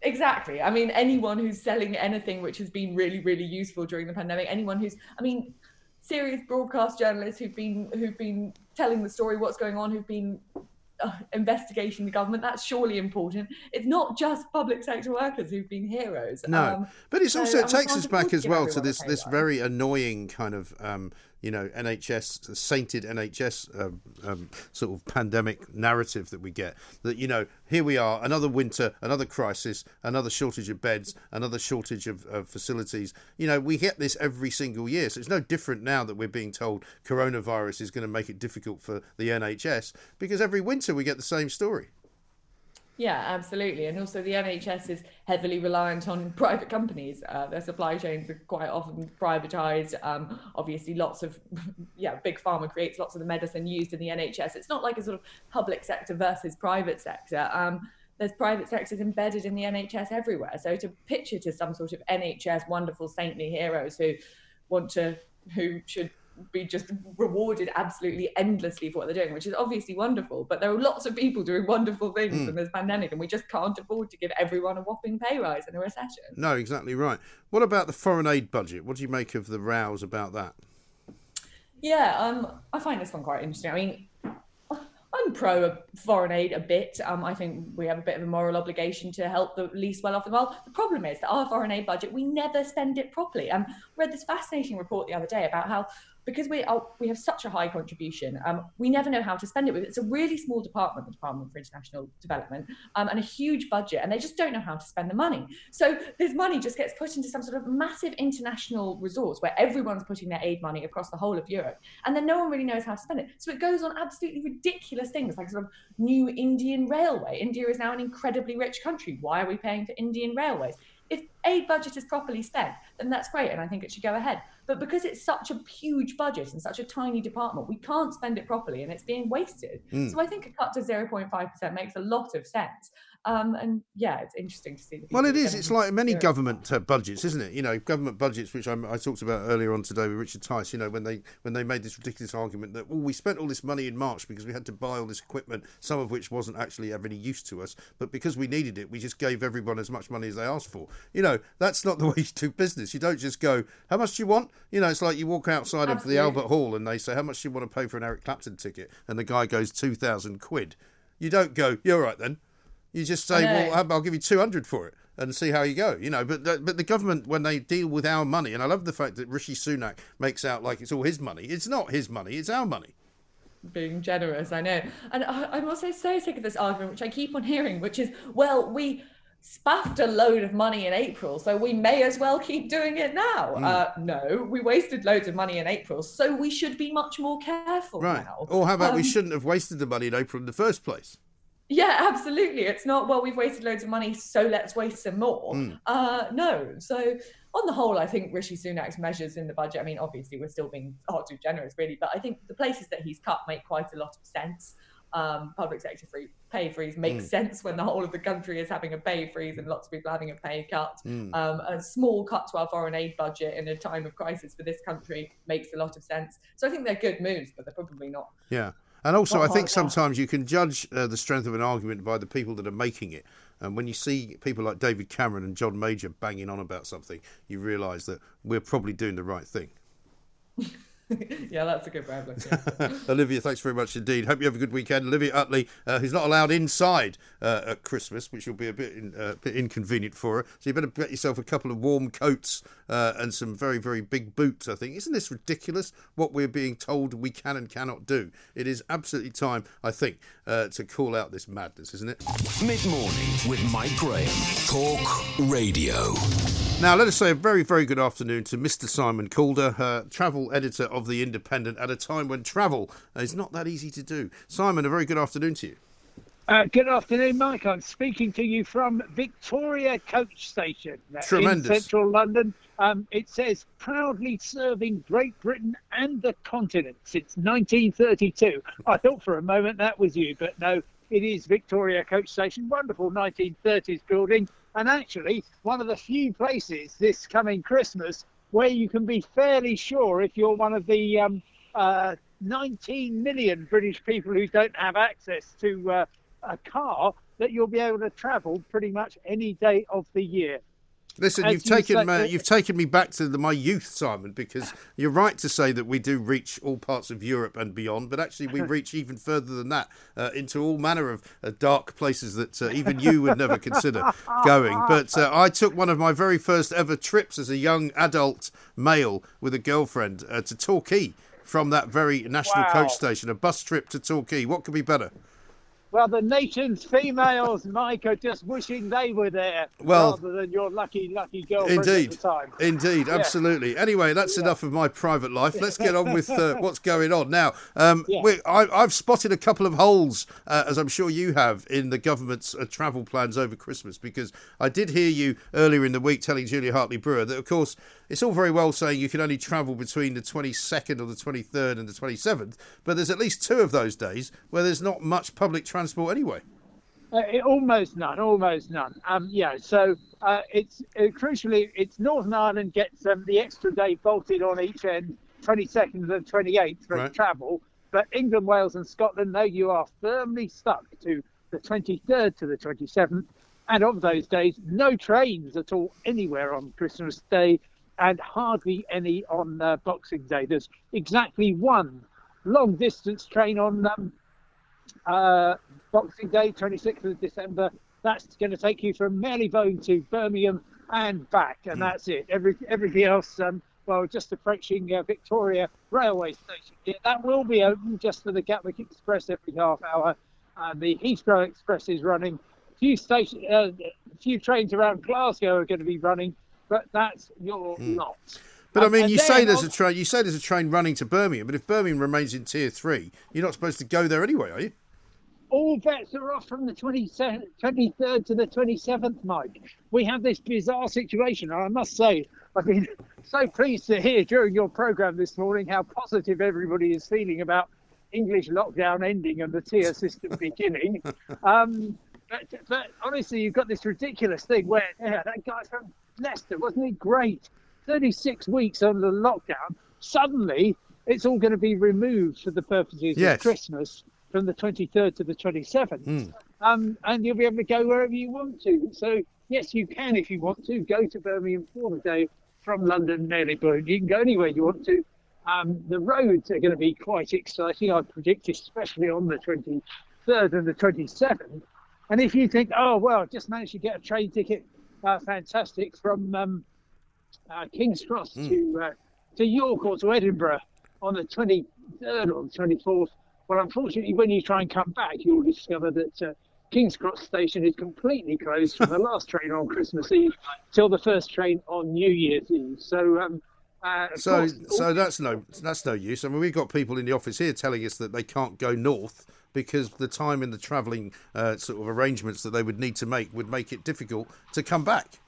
Exactly. I mean, anyone who's selling anything which has been really, really useful during the pandemic. Anyone who's, I mean, serious broadcast journalists who've been who've been telling the story, what's going on, who've been investigating the government. That's surely important. It's not just public sector workers who've been heroes. No, um, but it's so also it takes us back as well to this this very annoying kind of um, you know NHS sainted NHS um, um, sort of pandemic narrative that we get. That you know here we are another winter, another crisis, another shortage of beds, another shortage of, of facilities. You know we get this every single year, so it's no different now that we're being told coronavirus is going to make it difficult for the NHS because every winter we get the same story. Yeah, absolutely. And also, the NHS is heavily reliant on private companies. Uh, their supply chains are quite often privatized. Um, obviously, lots of, yeah, big pharma creates lots of the medicine used in the NHS. It's not like a sort of public sector versus private sector. Um, there's private sectors embedded in the NHS everywhere. So to it as some sort of NHS wonderful saintly heroes who want to, who should be just rewarded absolutely endlessly for what they're doing, which is obviously wonderful. But there are lots of people doing wonderful things Mm. in this pandemic, and we just can't afford to give everyone a whopping pay rise in a recession. No, exactly right. What about the foreign aid budget? What do you make of the rows about that? Yeah, um, I find this one quite interesting. I mean, I'm pro foreign aid a bit. Um, I think we have a bit of a moral obligation to help the least well off in the world. The problem is that our foreign aid budget, we never spend it properly. Um, I read this fascinating report the other day about how because we are we have such a high contribution, um, we never know how to spend it. With it's a really small department, the Department for International Development, um, and a huge budget, and they just don't know how to spend the money. So this money just gets put into some sort of massive international resource where everyone's putting their aid money across the whole of Europe, and then no one really knows how to spend it. So it goes on absolutely ridiculous things like sort of new Indian railway. India is now an incredibly rich country. Why are we paying for Indian railways? If aid budget is properly spent, then that's great, and I think it should go ahead. But because it's such a huge budget and such a tiny department, we can't spend it properly, and it's being wasted. Mm. So I think a cut to zero point five percent makes a lot of sense. Um, and yeah, it's interesting to see. The Well, it is. It's like many government uh, budgets, isn't it? You know, government budgets, which I'm, I talked about earlier on today with Richard Tice. You know, when they when they made this ridiculous argument that well, we spent all this money in March because we had to buy all this equipment, some of which wasn't actually of any use to us, but because we needed it, we just gave everyone as much money as they asked for. You know, that's not the way you do business. You don't just go, "How much do you want?" You know, it's like you walk outside of the Albert Hall and they say, "How much do you want to pay for an Eric Clapton ticket?" And the guy goes, 2,000 quid. You don't go, "You're right then." You just say, well, I'll give you 200 for it and see how you go, you know. But the, but the government, when they deal with our money, and I love the fact that Rishi Sunak makes out like it's all his money. It's not his money, it's our money. being generous. I know, and I, I'm also so sick of this argument, which I keep on hearing, which is, well, we spaffed a load of money in April, so we may as well keep doing it now. Hmm. Uh, no, we wasted loads of money in April, so we should be much more careful Right. now. Or how about we Um, shouldn't have wasted the money in April in the first place? Yeah, absolutely. It's not, well, we've wasted loads of money, so let's waste some more. Mm. Uh, no. So, on the whole, I think Rishi Sunak's measures in the budget, I mean, obviously, we're still being far too generous, really, but I think the places that he's cut make quite a lot of sense. Um, public sector free pay freeze makes Mm. sense when the whole of the country is having a pay freeze and lots of people having a pay cut. Mm. Um, a small cut to our foreign aid budget in a time of crisis for this country makes a lot of sense. So I think they're good moves, but they're probably not Yeah. And also, I think sometimes you can judge uh, the strength of an argument by the people that are making it. And when you see people like David Cameron and John Major banging on about something, you realise that we're probably doing the right thing. yeah, that's a good way of looking at it. Olivia, thanks very much indeed. Hope you have a good weekend. Olivia Utley, uh, who's not allowed inside uh, at Christmas, which will be a bit, in, uh, bit inconvenient for her. So you better get yourself a couple of warm coats uh, and some very, very big boots, I think. Isn't this ridiculous what we're being told we can and cannot do? It is absolutely time, I think, uh, to call out this madness, isn't it? Mid morning with Mike Graham. Talk Radio. Now, let us say a very, very good afternoon to Mr. Simon Calder, uh, travel editor of The Independent, at a time when travel is not that easy to do. Simon, a very good afternoon to you. Uh, good afternoon, Mike. I'm speaking to you from Victoria Coach Station uh, Tremendous. in central London. Um, it says proudly serving Great Britain and the continent since 1932. I thought for a moment that was you, but no, it is Victoria Coach Station. Wonderful 1930s building, and actually one of the few places this coming Christmas where you can be fairly sure if you're one of the um, uh, 19 million British people who don't have access to uh, a car that you'll be able to travel pretty much any day of the year. Listen, you've you taken uh, you've taken me back to the, my youth, Simon, because you're right to say that we do reach all parts of Europe and beyond, but actually we reach even further than that uh, into all manner of uh, dark places that uh, even you would never consider going. But uh, I took one of my very first ever trips as a young adult male with a girlfriend uh, to Torquay from that very national Wow. coach station, a bus trip to Torquay. What could be better? Well, the nation's females, Mike, are just wishing they were there Well- rather than your lucky, lucky girlfriend Indeed, at the time. indeed, absolutely. Anyway, that's enough of my private life. Let's get on with uh, what's going on now. Um, Yeah. I, I've spotted a couple of holes, uh, as I'm sure you have, in the government's uh, travel plans over Christmas. Because I did hear you earlier in the week telling Julia Hartley Brewer that, of course, it's all very well saying you can only travel between the 22nd or the 23rd and the 27th, but there's at least two of those days where there's not much public transport anyway. Uh, it- almost none, almost none. Um, yeah, so uh, it's uh, crucially, it's Northern Ireland gets um, the extra day bolted on each end, 22nd and 28th for Right. travel. But England, Wales, and Scotland, though, you are firmly stuck to the 23rd to the 27th. And of those days, no trains at all anywhere on Christmas Day, and hardly any on uh, Boxing Day. There's exactly one long distance train on um, uh, Boxing Day, 26th of December. That's going to take you from Marylebone to Birmingham and back, and that's it. Every everything else, um, well, just approaching uh, Victoria Railway Station. Yeah, that will be open just for the Gatwick Express every half hour. Uh, the Heathrow Express is running. Few station, uh, few trains around Glasgow are going to be running, but that's your lot. But I mean, you say there's on- a train. You say there's a train running to Birmingham, but if Birmingham remains in tier three, you're not supposed to go there anyway, are you? all bets are off from the 27th, 23rd to the 27th, Mike. We have this bizarre situation, and I must say, I've been so pleased to hear during your programme this morning how positive everybody is feeling about English lockdown ending and the tier system beginning. Um, but, but honestly, you've got this ridiculous thing where yeah, that guy from Leicester, wasn't he great? 36 weeks under lockdown. Suddenly, it's all going to be removed for the purposes Yes. of Christmas from the 23rd to the 27th. Hmm. Um, and you'll be able to go wherever you want to. So, yes, you can, if you want to, go to Birmingham for the day from London, Marylebone. You can go anywhere you want to. Um, the roads are going to be quite exciting, I predict, especially on the 23rd and the 27th. And if you think, oh, well, I just managed to get a train ticket, uh, fantastic, from um, uh, King's Cross to uh, to York or to Edinburgh on the 23rd or the 24th. Well, unfortunately, when you try and come back, you'll discover that uh, King's Cross station is completely closed from the last train on Christmas Eve till the first train on New Year's Eve. So, um, uh, So, course, so that's no, that's no use. I mean, we've got people in the office here telling us that they can't go north because the time and the travelling uh, sort of arrangements that they would need to make would make it difficult to come back.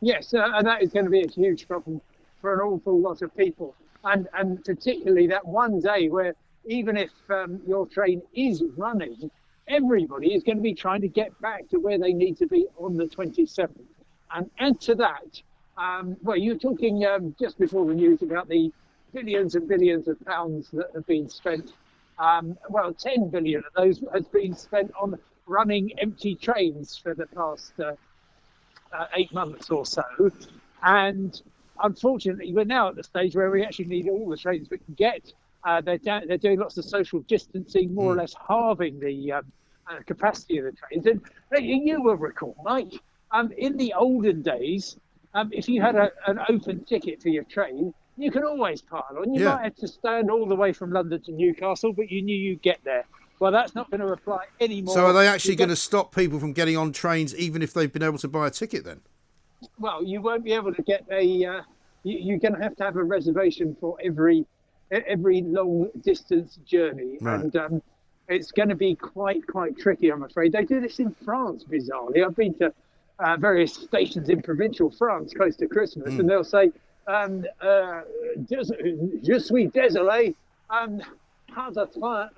Yes, uh, and that is going to be a huge problem for an awful lot of people, and and particularly that one day where even if um, your train is running, everybody is going to be trying to get back to where they need to be on the 27th. And add to that, um, well, you're talking um, just before the news about the billions and billions of pounds that have been spent. Um, well, 10 billion of those has been spent on running empty trains for the past uh, uh, eight months or so. And unfortunately, we're now at the stage where we actually need all the trains we can get. Uh, they're, da- they're doing lots of social distancing, more or less halving the um, uh, capacity of the trains. And you you will recall, Mike, um, in the olden days, um, if you had a, an open ticket for your train, you could always pile on. You Yeah. might have to stand all the way from London to Newcastle, but you knew you'd get there. Well, that's not going to apply anymore. So, are they actually going to stop people from getting on trains even if they've been able to buy a ticket? Then, well, you won't be able to get a. Uh, you, you're going to have to have a reservation for every every long distance journey, Right. and um, it's going to be quite quite tricky. I'm afraid they do this in France. Bizarrely, I've been to uh, various stations in provincial France close to Christmas, and they'll say, um, uh, "Je suis désolé, um, pas de train,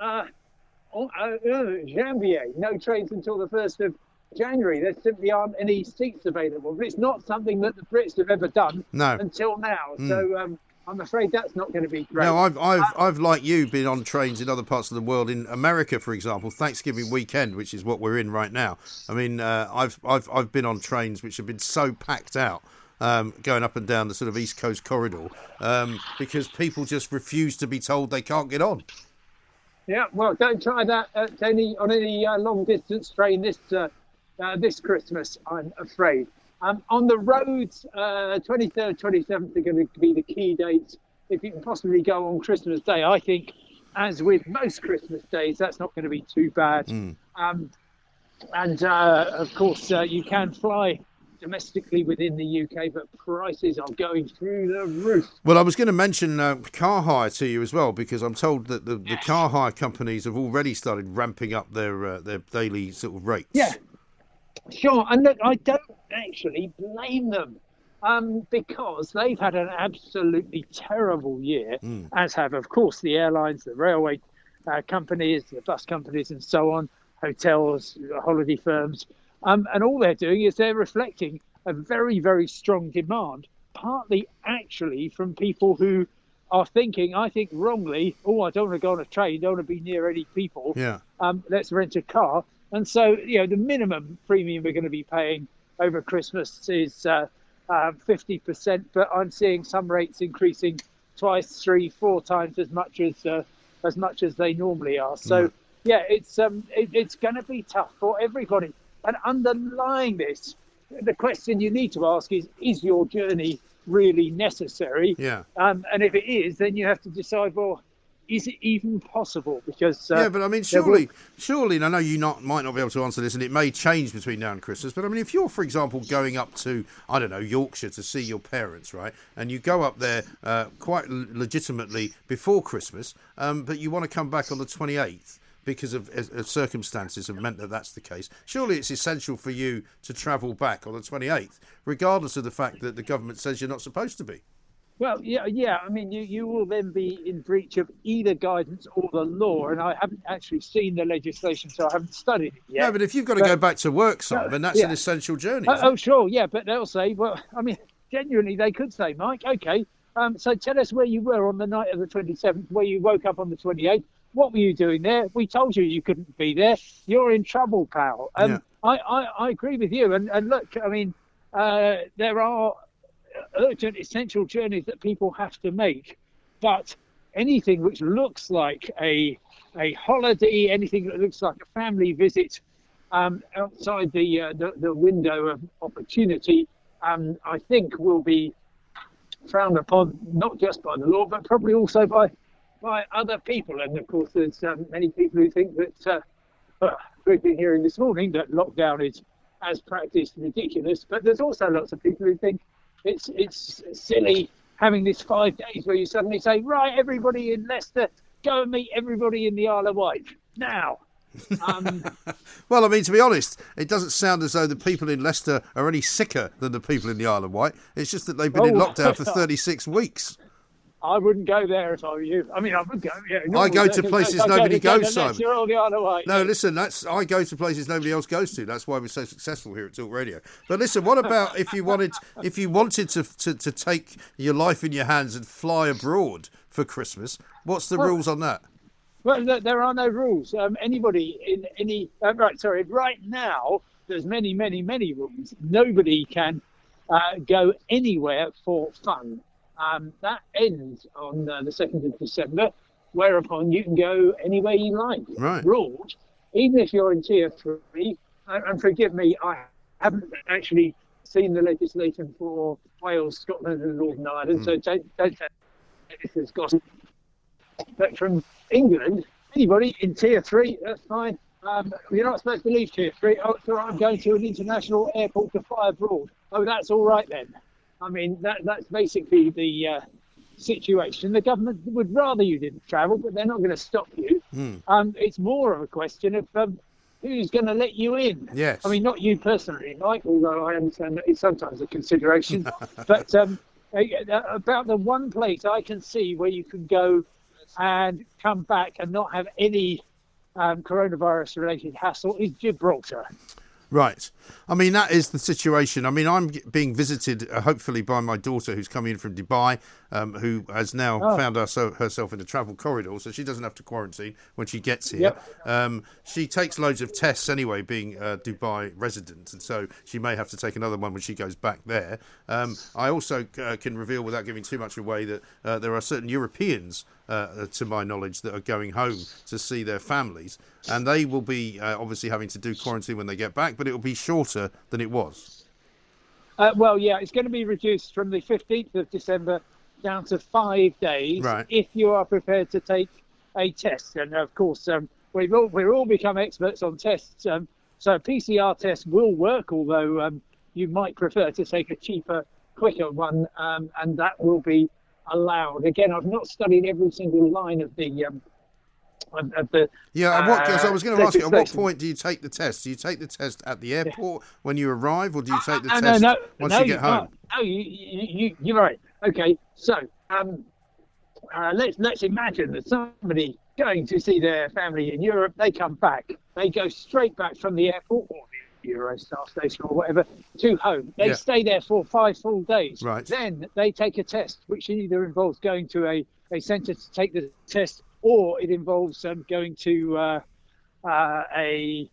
uh, uh, uh, janvier. No trains until the first of January. There simply aren't any seats available. But it's not something that the Brits have ever done No. until now. So um, I'm afraid that's not going to be great. No, I've, I've, I've, like you, been on trains in other parts of the world. In America, for example, Thanksgiving weekend, which is what we're in right now. I mean, uh, I've, I've, I've been on trains which have been so packed out. Um, going up and down the sort of East Coast corridor um, because people just refuse to be told they can't get on. Yeah, well, don't try that at any on any uh, long distance train this uh, uh, this Christmas. I'm afraid. Um, on the roads, 23rd, uh, 27th are going to be the key dates. If you can possibly go on Christmas Day, I think, as with most Christmas days, that's not going to be too bad. Mm. Um, and uh, of course, uh, you can fly domestically within the UK, but prices are going through the roof. Well, I was going to mention uh, car hire to you as well because I'm told that the, yes. the car hire companies have already started ramping up their uh, their daily sort of rates. Yeah, sure. And look, I don't actually blame them. Um, because they've had an absolutely terrible year, mm. as have, of course, the airlines, the railway uh, companies, the bus companies, and so on, hotels, holiday firms. Um, and all they're doing is they're reflecting a very, very strong demand, partly actually from people who are thinking, I think wrongly, oh, I don't want to go on a train, don't want to be near any people. Yeah. Um, let's rent a car. And so, you know, the minimum premium we're going to be paying over Christmas is uh, uh, 50%, but I'm seeing some rates increasing twice, three, four times as much as uh, as much as they normally are. So, mm. yeah, it's um, it, it's going to be tough for everybody. And underlying this, the question you need to ask is: Is your journey really necessary? Yeah. Um, and if it is, then you have to decide. Well, is it even possible? Because uh, yeah, but I mean, surely, will... surely, and I know you not might not be able to answer this, and it may change between now and Christmas. But I mean, if you're, for example, going up to I don't know Yorkshire to see your parents, right, and you go up there uh, quite legitimately before Christmas, um, but you want to come back on the 28th because of, circumstances have meant that that's the case. Surely it's essential for you to travel back on the 28th, regardless of the fact that the government says you're not supposed to be. Well, yeah, yeah. I mean, you, you will then be in breach of either guidance or the law, and I haven't actually seen the legislation, so I haven't studied it yet. No, but if you've got to but, go back to work, Simon, that's yeah. an essential journey. Uh, oh, sure, yeah, but they'll say, well, I mean, genuinely, they could say, Mike, okay, um, so tell us where you were on the night of the 27th, where you woke up on the 28th. What were you doing there? We told you you couldn't be there. You're in trouble, pal. Um, yeah. I, I, I agree with you. And, and look, I mean, uh, there are urgent, essential journeys that people have to make. But anything which looks like a a holiday, anything that looks like a family visit um, outside the, uh, the, the window of opportunity, um, I think will be frowned upon not just by the law, but probably also by by other people. And of course, there's um, many people who think that uh, well, we've been hearing this morning that lockdown is, as practiced, ridiculous. But there's also lots of people who think it's it's silly having this five days where you suddenly say, right, everybody in Leicester, go and meet everybody in the Isle of Wight now. Um, well, I mean, to be honest, it doesn't sound as though the people in Leicester are any sicker than the people in the Isle of Wight. It's just that they've been oh, in lockdown for 36 weeks. I wouldn't go there if I were you. I mean, I would go. Yeah, I go to places go, nobody go, goes, Simon. You're the other way. No, listen, that's I go to places nobody else goes to. That's why we're so successful here at Talk Radio. But listen, what about if you wanted if you wanted to to, to take your life in your hands and fly abroad for Christmas? What's the well, rules on that? Well, there are no rules. Um, anybody in any uh, right? Sorry, right now there's many, many, many rules. Nobody can uh, go anywhere for fun. Um, that ends on uh, the 2nd of December, whereupon you can go anywhere you like. Right. Even if you're in tier three, and, and forgive me, I haven't actually seen the legislation for Wales, Scotland, and Northern Ireland, mm. so don't, don't say this is gossip. But from England, anybody in tier three, that's fine. Um, you're not supposed to leave tier three. Oh, so I'm going to an international airport to fly abroad. Oh, that's all right then. I mean, that, that's basically the uh, situation. The government would rather you didn't travel, but they're not going to stop you. Mm. Um, it's more of a question of um, who's going to let you in. Yes. I mean, not you personally, Mike, although I understand that it's sometimes a consideration. but um, about the one place I can see where you can go and come back and not have any um, coronavirus related hassle is Gibraltar. Right. I mean, that is the situation. I mean, I'm being visited, uh, hopefully, by my daughter who's coming in from Dubai, um, who has now Oh. found herself, herself in a travel corridor, so she doesn't have to quarantine when she gets here. Yep. Um, she takes loads of tests anyway, being a Dubai resident, and so she may have to take another one when she goes back there. Um, I also uh, can reveal, without giving too much away, that uh, there are certain Europeans, uh, to my knowledge, that are going home to see their families, and they will be uh, obviously having to do quarantine when they get back, but it will be shorter than it was. Uh, well, yeah, it's going to be reduced from the 15th of December down to five days Right. if you are prepared to take a test. And of course, um, we've all, we've all become experts on tests. Um, so PCR tests will work, although um, you might prefer to take a cheaper, quicker one, um, and that will be allowed. Again, I've not studied every single line of the. Um, of, the Yeah, at what, so I uh, was going to ask you, at what point do you take the test? Do you take the test at the airport when you arrive, or do you take the Uh, test no, no, once no, you get home? can't. No, you, you, you, you're right. Okay, so um, uh, let's let's imagine that somebody going to see their family in Europe, they come back, they go straight back from the airport or Eurostar station or whatever to home. They Yeah. stay there for five full days. Right. Then they take a test, which either involves going to a, a centre to take the test, or it involves um, going to uh, uh, a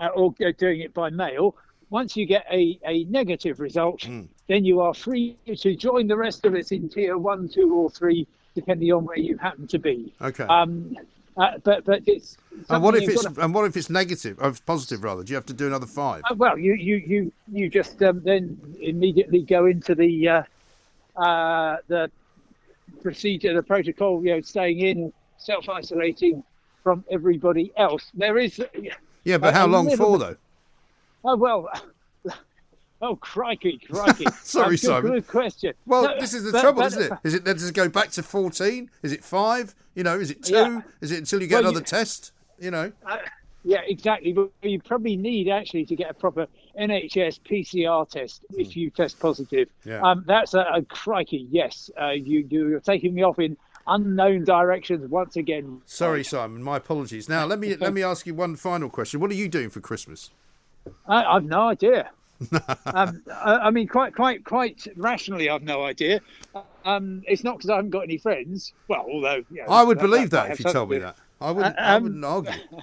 uh, or go- doing it by mail. Once you get a, a negative result, Hmm. then you are free to join the rest of us in tier one, two, or three, depending on where you happen to be. Okay. Um, uh, but but it's and what if it's gotta- and what if it's negative? Or positive rather? Do you have to do another five? uh, well, you you you you just um, then immediately go into the uh, uh, the procedure, the protocol. You know, staying in, self isolating from everybody else. There is. Yeah, but a- how long for bit- though? Oh well. Oh crikey, crikey! Sorry, good, Simon. Good question. Well, No, this is the but- trouble, but- isn't it? Is it does it go back to fourteen? Is it five? You know, is it two? Yeah. Is it until you get Well, another you- test? You know. Uh, yeah, exactly. But you probably need actually to get a proper NHS PCR test if you test positive. Hmm. Yeah. Um, that's a, a crikey. Yes, uh, you you're taking me off in unknown directions once again. Sorry, Simon. My apologies. Now let me let me ask you one final question. What are you doing for Christmas? I, I've no idea. um, I, I mean, quite, quite, quite rationally, I've no idea. Um, it's not because I haven't got any friends. Well, although you know, I would that- believe might that if you told me that. I wouldn't. I um, wouldn't argue.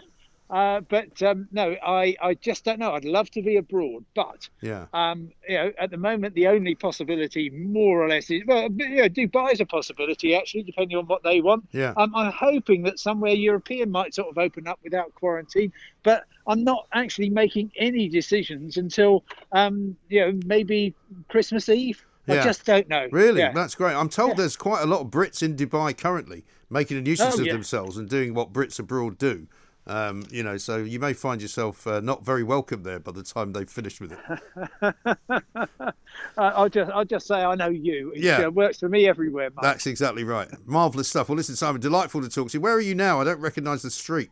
Uh, but um, no, I, I just don't know. I'd love to be abroad, but Yeah. um, you know, at the moment, the only possibility, more or less, is well, you know, Dubai is a possibility actually, depending on what they want. Yeah. Um, I'm hoping that somewhere European might sort of open up without quarantine, but I'm not actually making any decisions until um, you know maybe Christmas Eve. Yeah. I just don't know. Really, Yeah. that's great. I'm told there's quite a lot of Brits in Dubai currently making a nuisance Oh, of yeah. themselves and doing what Brits abroad do. Um, you know, so you may find yourself uh, not very welcome there by the time they've finished with it. I'll just I'll just say I know you. It Yeah. uh, works for me everywhere. Mate. That's exactly right. Marvellous stuff. Well, listen, Simon, delightful to talk to you. Where are you now? I don't recognise the street.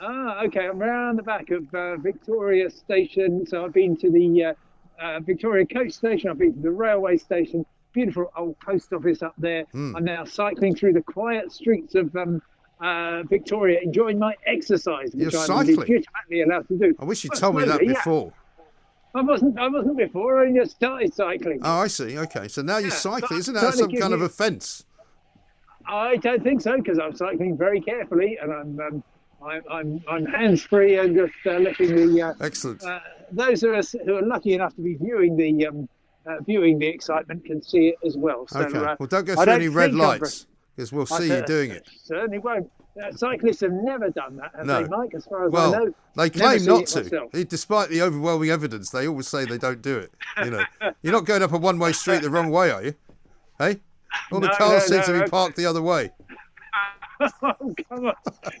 Ah, okay. I'm round the back of uh, Victoria Station. So I've been to the uh, uh, Victoria Coach Station. I've been to the railway station. Beautiful old post office up there. Hmm. I'm now cycling through the quiet streets of um, uh, Victoria, enjoying my exercise, which You're I'm cycling? legitimately allowed to do. I wish you'd Well, told me that yeah. before. I wasn't. I wasn't before. I only just started cycling. Oh, I see. Okay, so now you're Yeah, cycling. Isn't that some kind of offence? I don't think so because I'm cycling very carefully and I'm um, I'm I'm, I'm hands free and just uh, letting the uh, Excellent. uh, those of us who are lucky enough to be viewing the um, uh, viewing the excitement can see it as well. So, Okay. uh, Well, don't go I through any red lights because we'll I see you doing it. Certainly won't. Uh, cyclists have never done that, have No. they, Mike? As far as I Well, know, they claim not to. Eh, Despite the overwhelming evidence, they always say they don't do it. You know, you're not going up a one-way street the wrong way, are you? Hey, all the No, cars no, seem to be parked the other way. Oh, come on,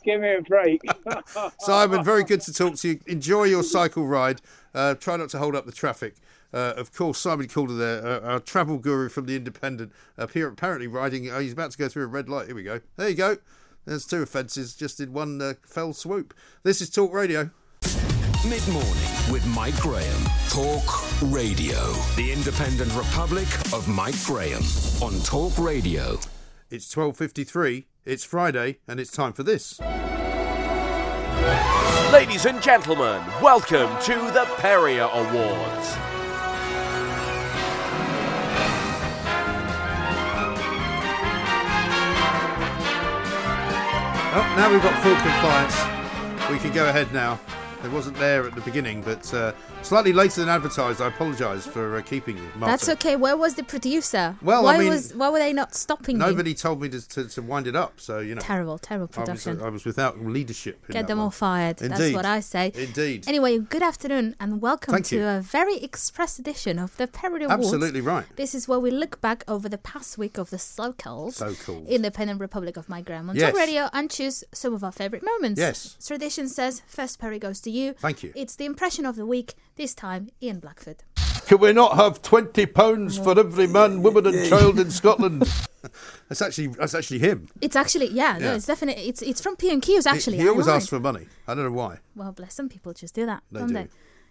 give me a break. Simon, very good to talk to you. Enjoy your cycle ride. Uh, try not to hold up the traffic. Uh, of course, Simon Calder there, uh, our travel guru from the Independent, up here apparently riding. Oh, he's about to go through a red light. Here we go. There you go. There's two offences just in one uh, fell swoop. This is Talk Radio. Mid morning with Mike Graham. Talk Radio. The Independent Republic of Mike Graham on Talk Radio. It's 12.53. It's Friday, and it's time for this. Ladies and gentlemen, welcome to the Perrior Awards. Oh, now we've got full compliance. We can go ahead now. It wasn't there at the beginning, but uh, slightly later than advertised. I apologise for uh, keeping you. That's okay. Where was the producer? Well, why I mean, was why were they not stopping you? Nobody told me to, to, to wind it up, so you know. Terrible, terrible I was, production. I was without leadership. in Get them one. all fired. That's what I say. Indeed. Anyway, good afternoon and welcome Thank to you. a very express edition of the Perrior Awards. Absolutely right. This is where we look back over the past week of the so-called So-called. Independent Republic of Mike Graham on Yes. Talk Radio and choose some of our favourite moments. Yes. Tradition says first Perry goes to you. Thank you. It's the impression of the week. This time, Ian Blackford. Can we not have twenty pounds for every man, woman, and child in Scotland? that's actually that's actually him. It's actually yeah, no, it's definitely it's it's from PMQs actually. he, he I always lied. asks for money. I don't know why. Well, bless some people just do that, They don't do. they?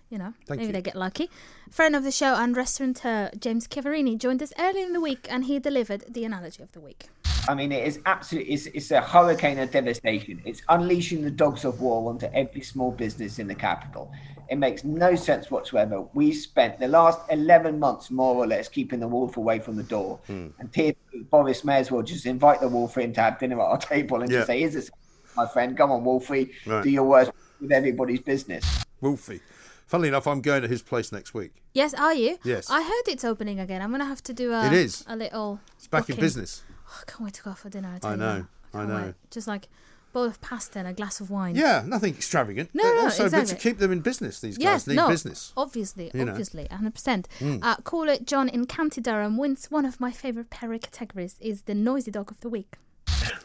You know, Thank maybe you. they get lucky. Friend of the show and restaurateur James Chiaverini joined us early in the week, and he delivered the analogy of the week. I mean, it is absolutely, it's, it's a hurricane of devastation. It's unleashing the dogs of war onto every small business in the capital. It makes no sense whatsoever. We spent the last 11 months, more or less, keeping the wolf away from the door. Hmm. And Piers, Boris may as well just invite the wolf in to have dinner at our table and Yeah. just say, Here's this, my friend, come on, Wolfie, Right. do your worst with everybody's business. Wolfie. Funnily enough, I'm going to his place next week. Yes, are you? Yes. I heard it's opening again. I'm gonna have to do a It is. a little. It's back in business. Oh, I can't wait to go out for dinner. I, I tell know, now. I know. wait. Just like bowl of pasta and a glass of wine. Yeah, nothing extravagant. No, but no, also, but to keep them in business, these guys need no, business. obviously, You know. obviously, 100%. Mm. Uh, caller John in County Durham wins one of my favourite Perry categories is the noisy dog of the week.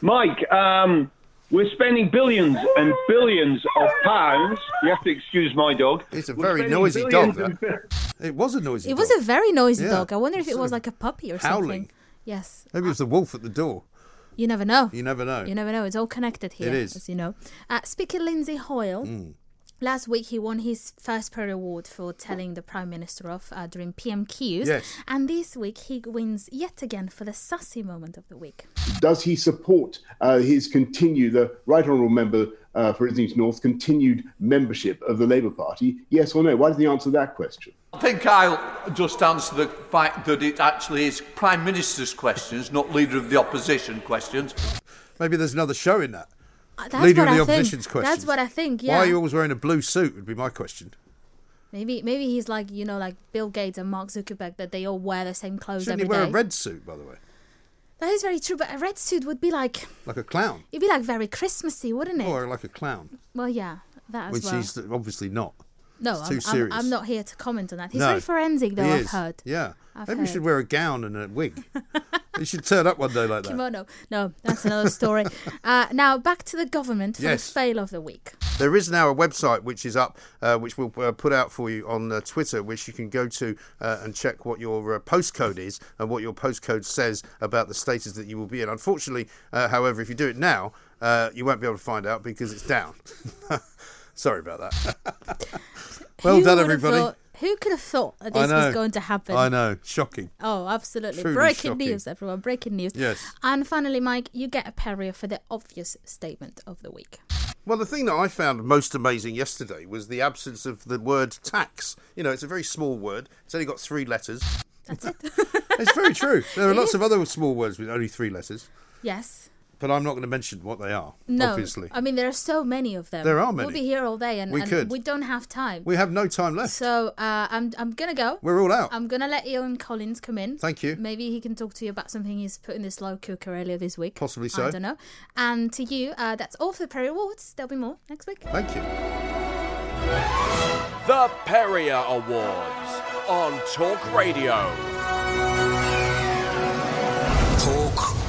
Mike, um, we're spending billions and billions of pounds. You have to excuse my dog. It's a We're very noisy dog. and. It was a noisy dog. It dog. was a very noisy Yeah, dog. I wonder if it was like a puppy or howling. something. Yes. Maybe it was the wolf at the door. You never know. You never know. You never know. It's all connected here, It is. as you know. Uh, Speaker Lindsay Hoyle. Mm. Last week, he won his first Perry Award for telling the Prime Minister off uh, during PMQs. Yes. And this week, he wins yet again for the sassy moment of the week. Does he support uh, his continue, the Right Honourable Member uh, for Islington North, continued membership of the Labour Party? Yes or no? Why doesn't he answer that question? I think I'll just answer the fact that it actually is Prime Minister's questions, not Leader of the Opposition questions. Maybe there's another show in that. Uh, That's Leader what of the I think. opposition's questions. That's what I think. Yeah. Why are you always wearing a blue suit? Would be my question. Maybe maybe he's like you know like Bill Gates and Mark Zuckerberg that they all wear the same clothes Shouldn't he wear day. a red suit, by the way, That is very true, but a red suit would be like like a clown, it'd be like very Christmassy, wouldn't it? or like a clown, well, yeah, that as which well. he's obviously not. No, It's I'm, too I'm- I'm, not here to comment on that. He's No. very forensic, though. I've heard. Yeah, I've maybe you should wear a gown and a wig. you should turn up one day like that. Kimono. No, that's another story. uh, now back to the government for Yes. the fail of the week. There is now a website which is up, uh, which we'll uh, put out for you on uh, Twitter, which you can go to uh, and check what your uh, postcode is and what your postcode says about the status that you will be in. Unfortunately, uh, however, if you do it now, uh, you won't be able to find out because it's down. Sorry about that. Well Who done, everybody. thought- who could have thought that this was going to happen? I know, shocking. Oh, absolutely. Truly breaking shocking. news, everyone. Breaking news. Yes. And finally, Mike, you get a Perrior for the obvious statement of the week. Well, the thing that I found most amazing yesterday was the absence of the word tax. You know, it's a very small word. It's only got three letters. That's it. It's very true. There are It lots is. of other small words with only three letters, Yes. But I'm not going to mention what they are. No. obviously. I mean, there are so many of them. There are many. We'll be here all day, and We and could. we don't have time. We have no time left. So uh, I'm I'm gonna go. We're all out. I'm gonna let Ian Collins come in. Thank you. Maybe he can talk to you about something he's put in the slow cooker earlier this week. Possibly so. I don't know. And to you, uh, that's all for the Perry Awards. There'll be more next week. Thank you. The Perrior Awards on Talk Radio.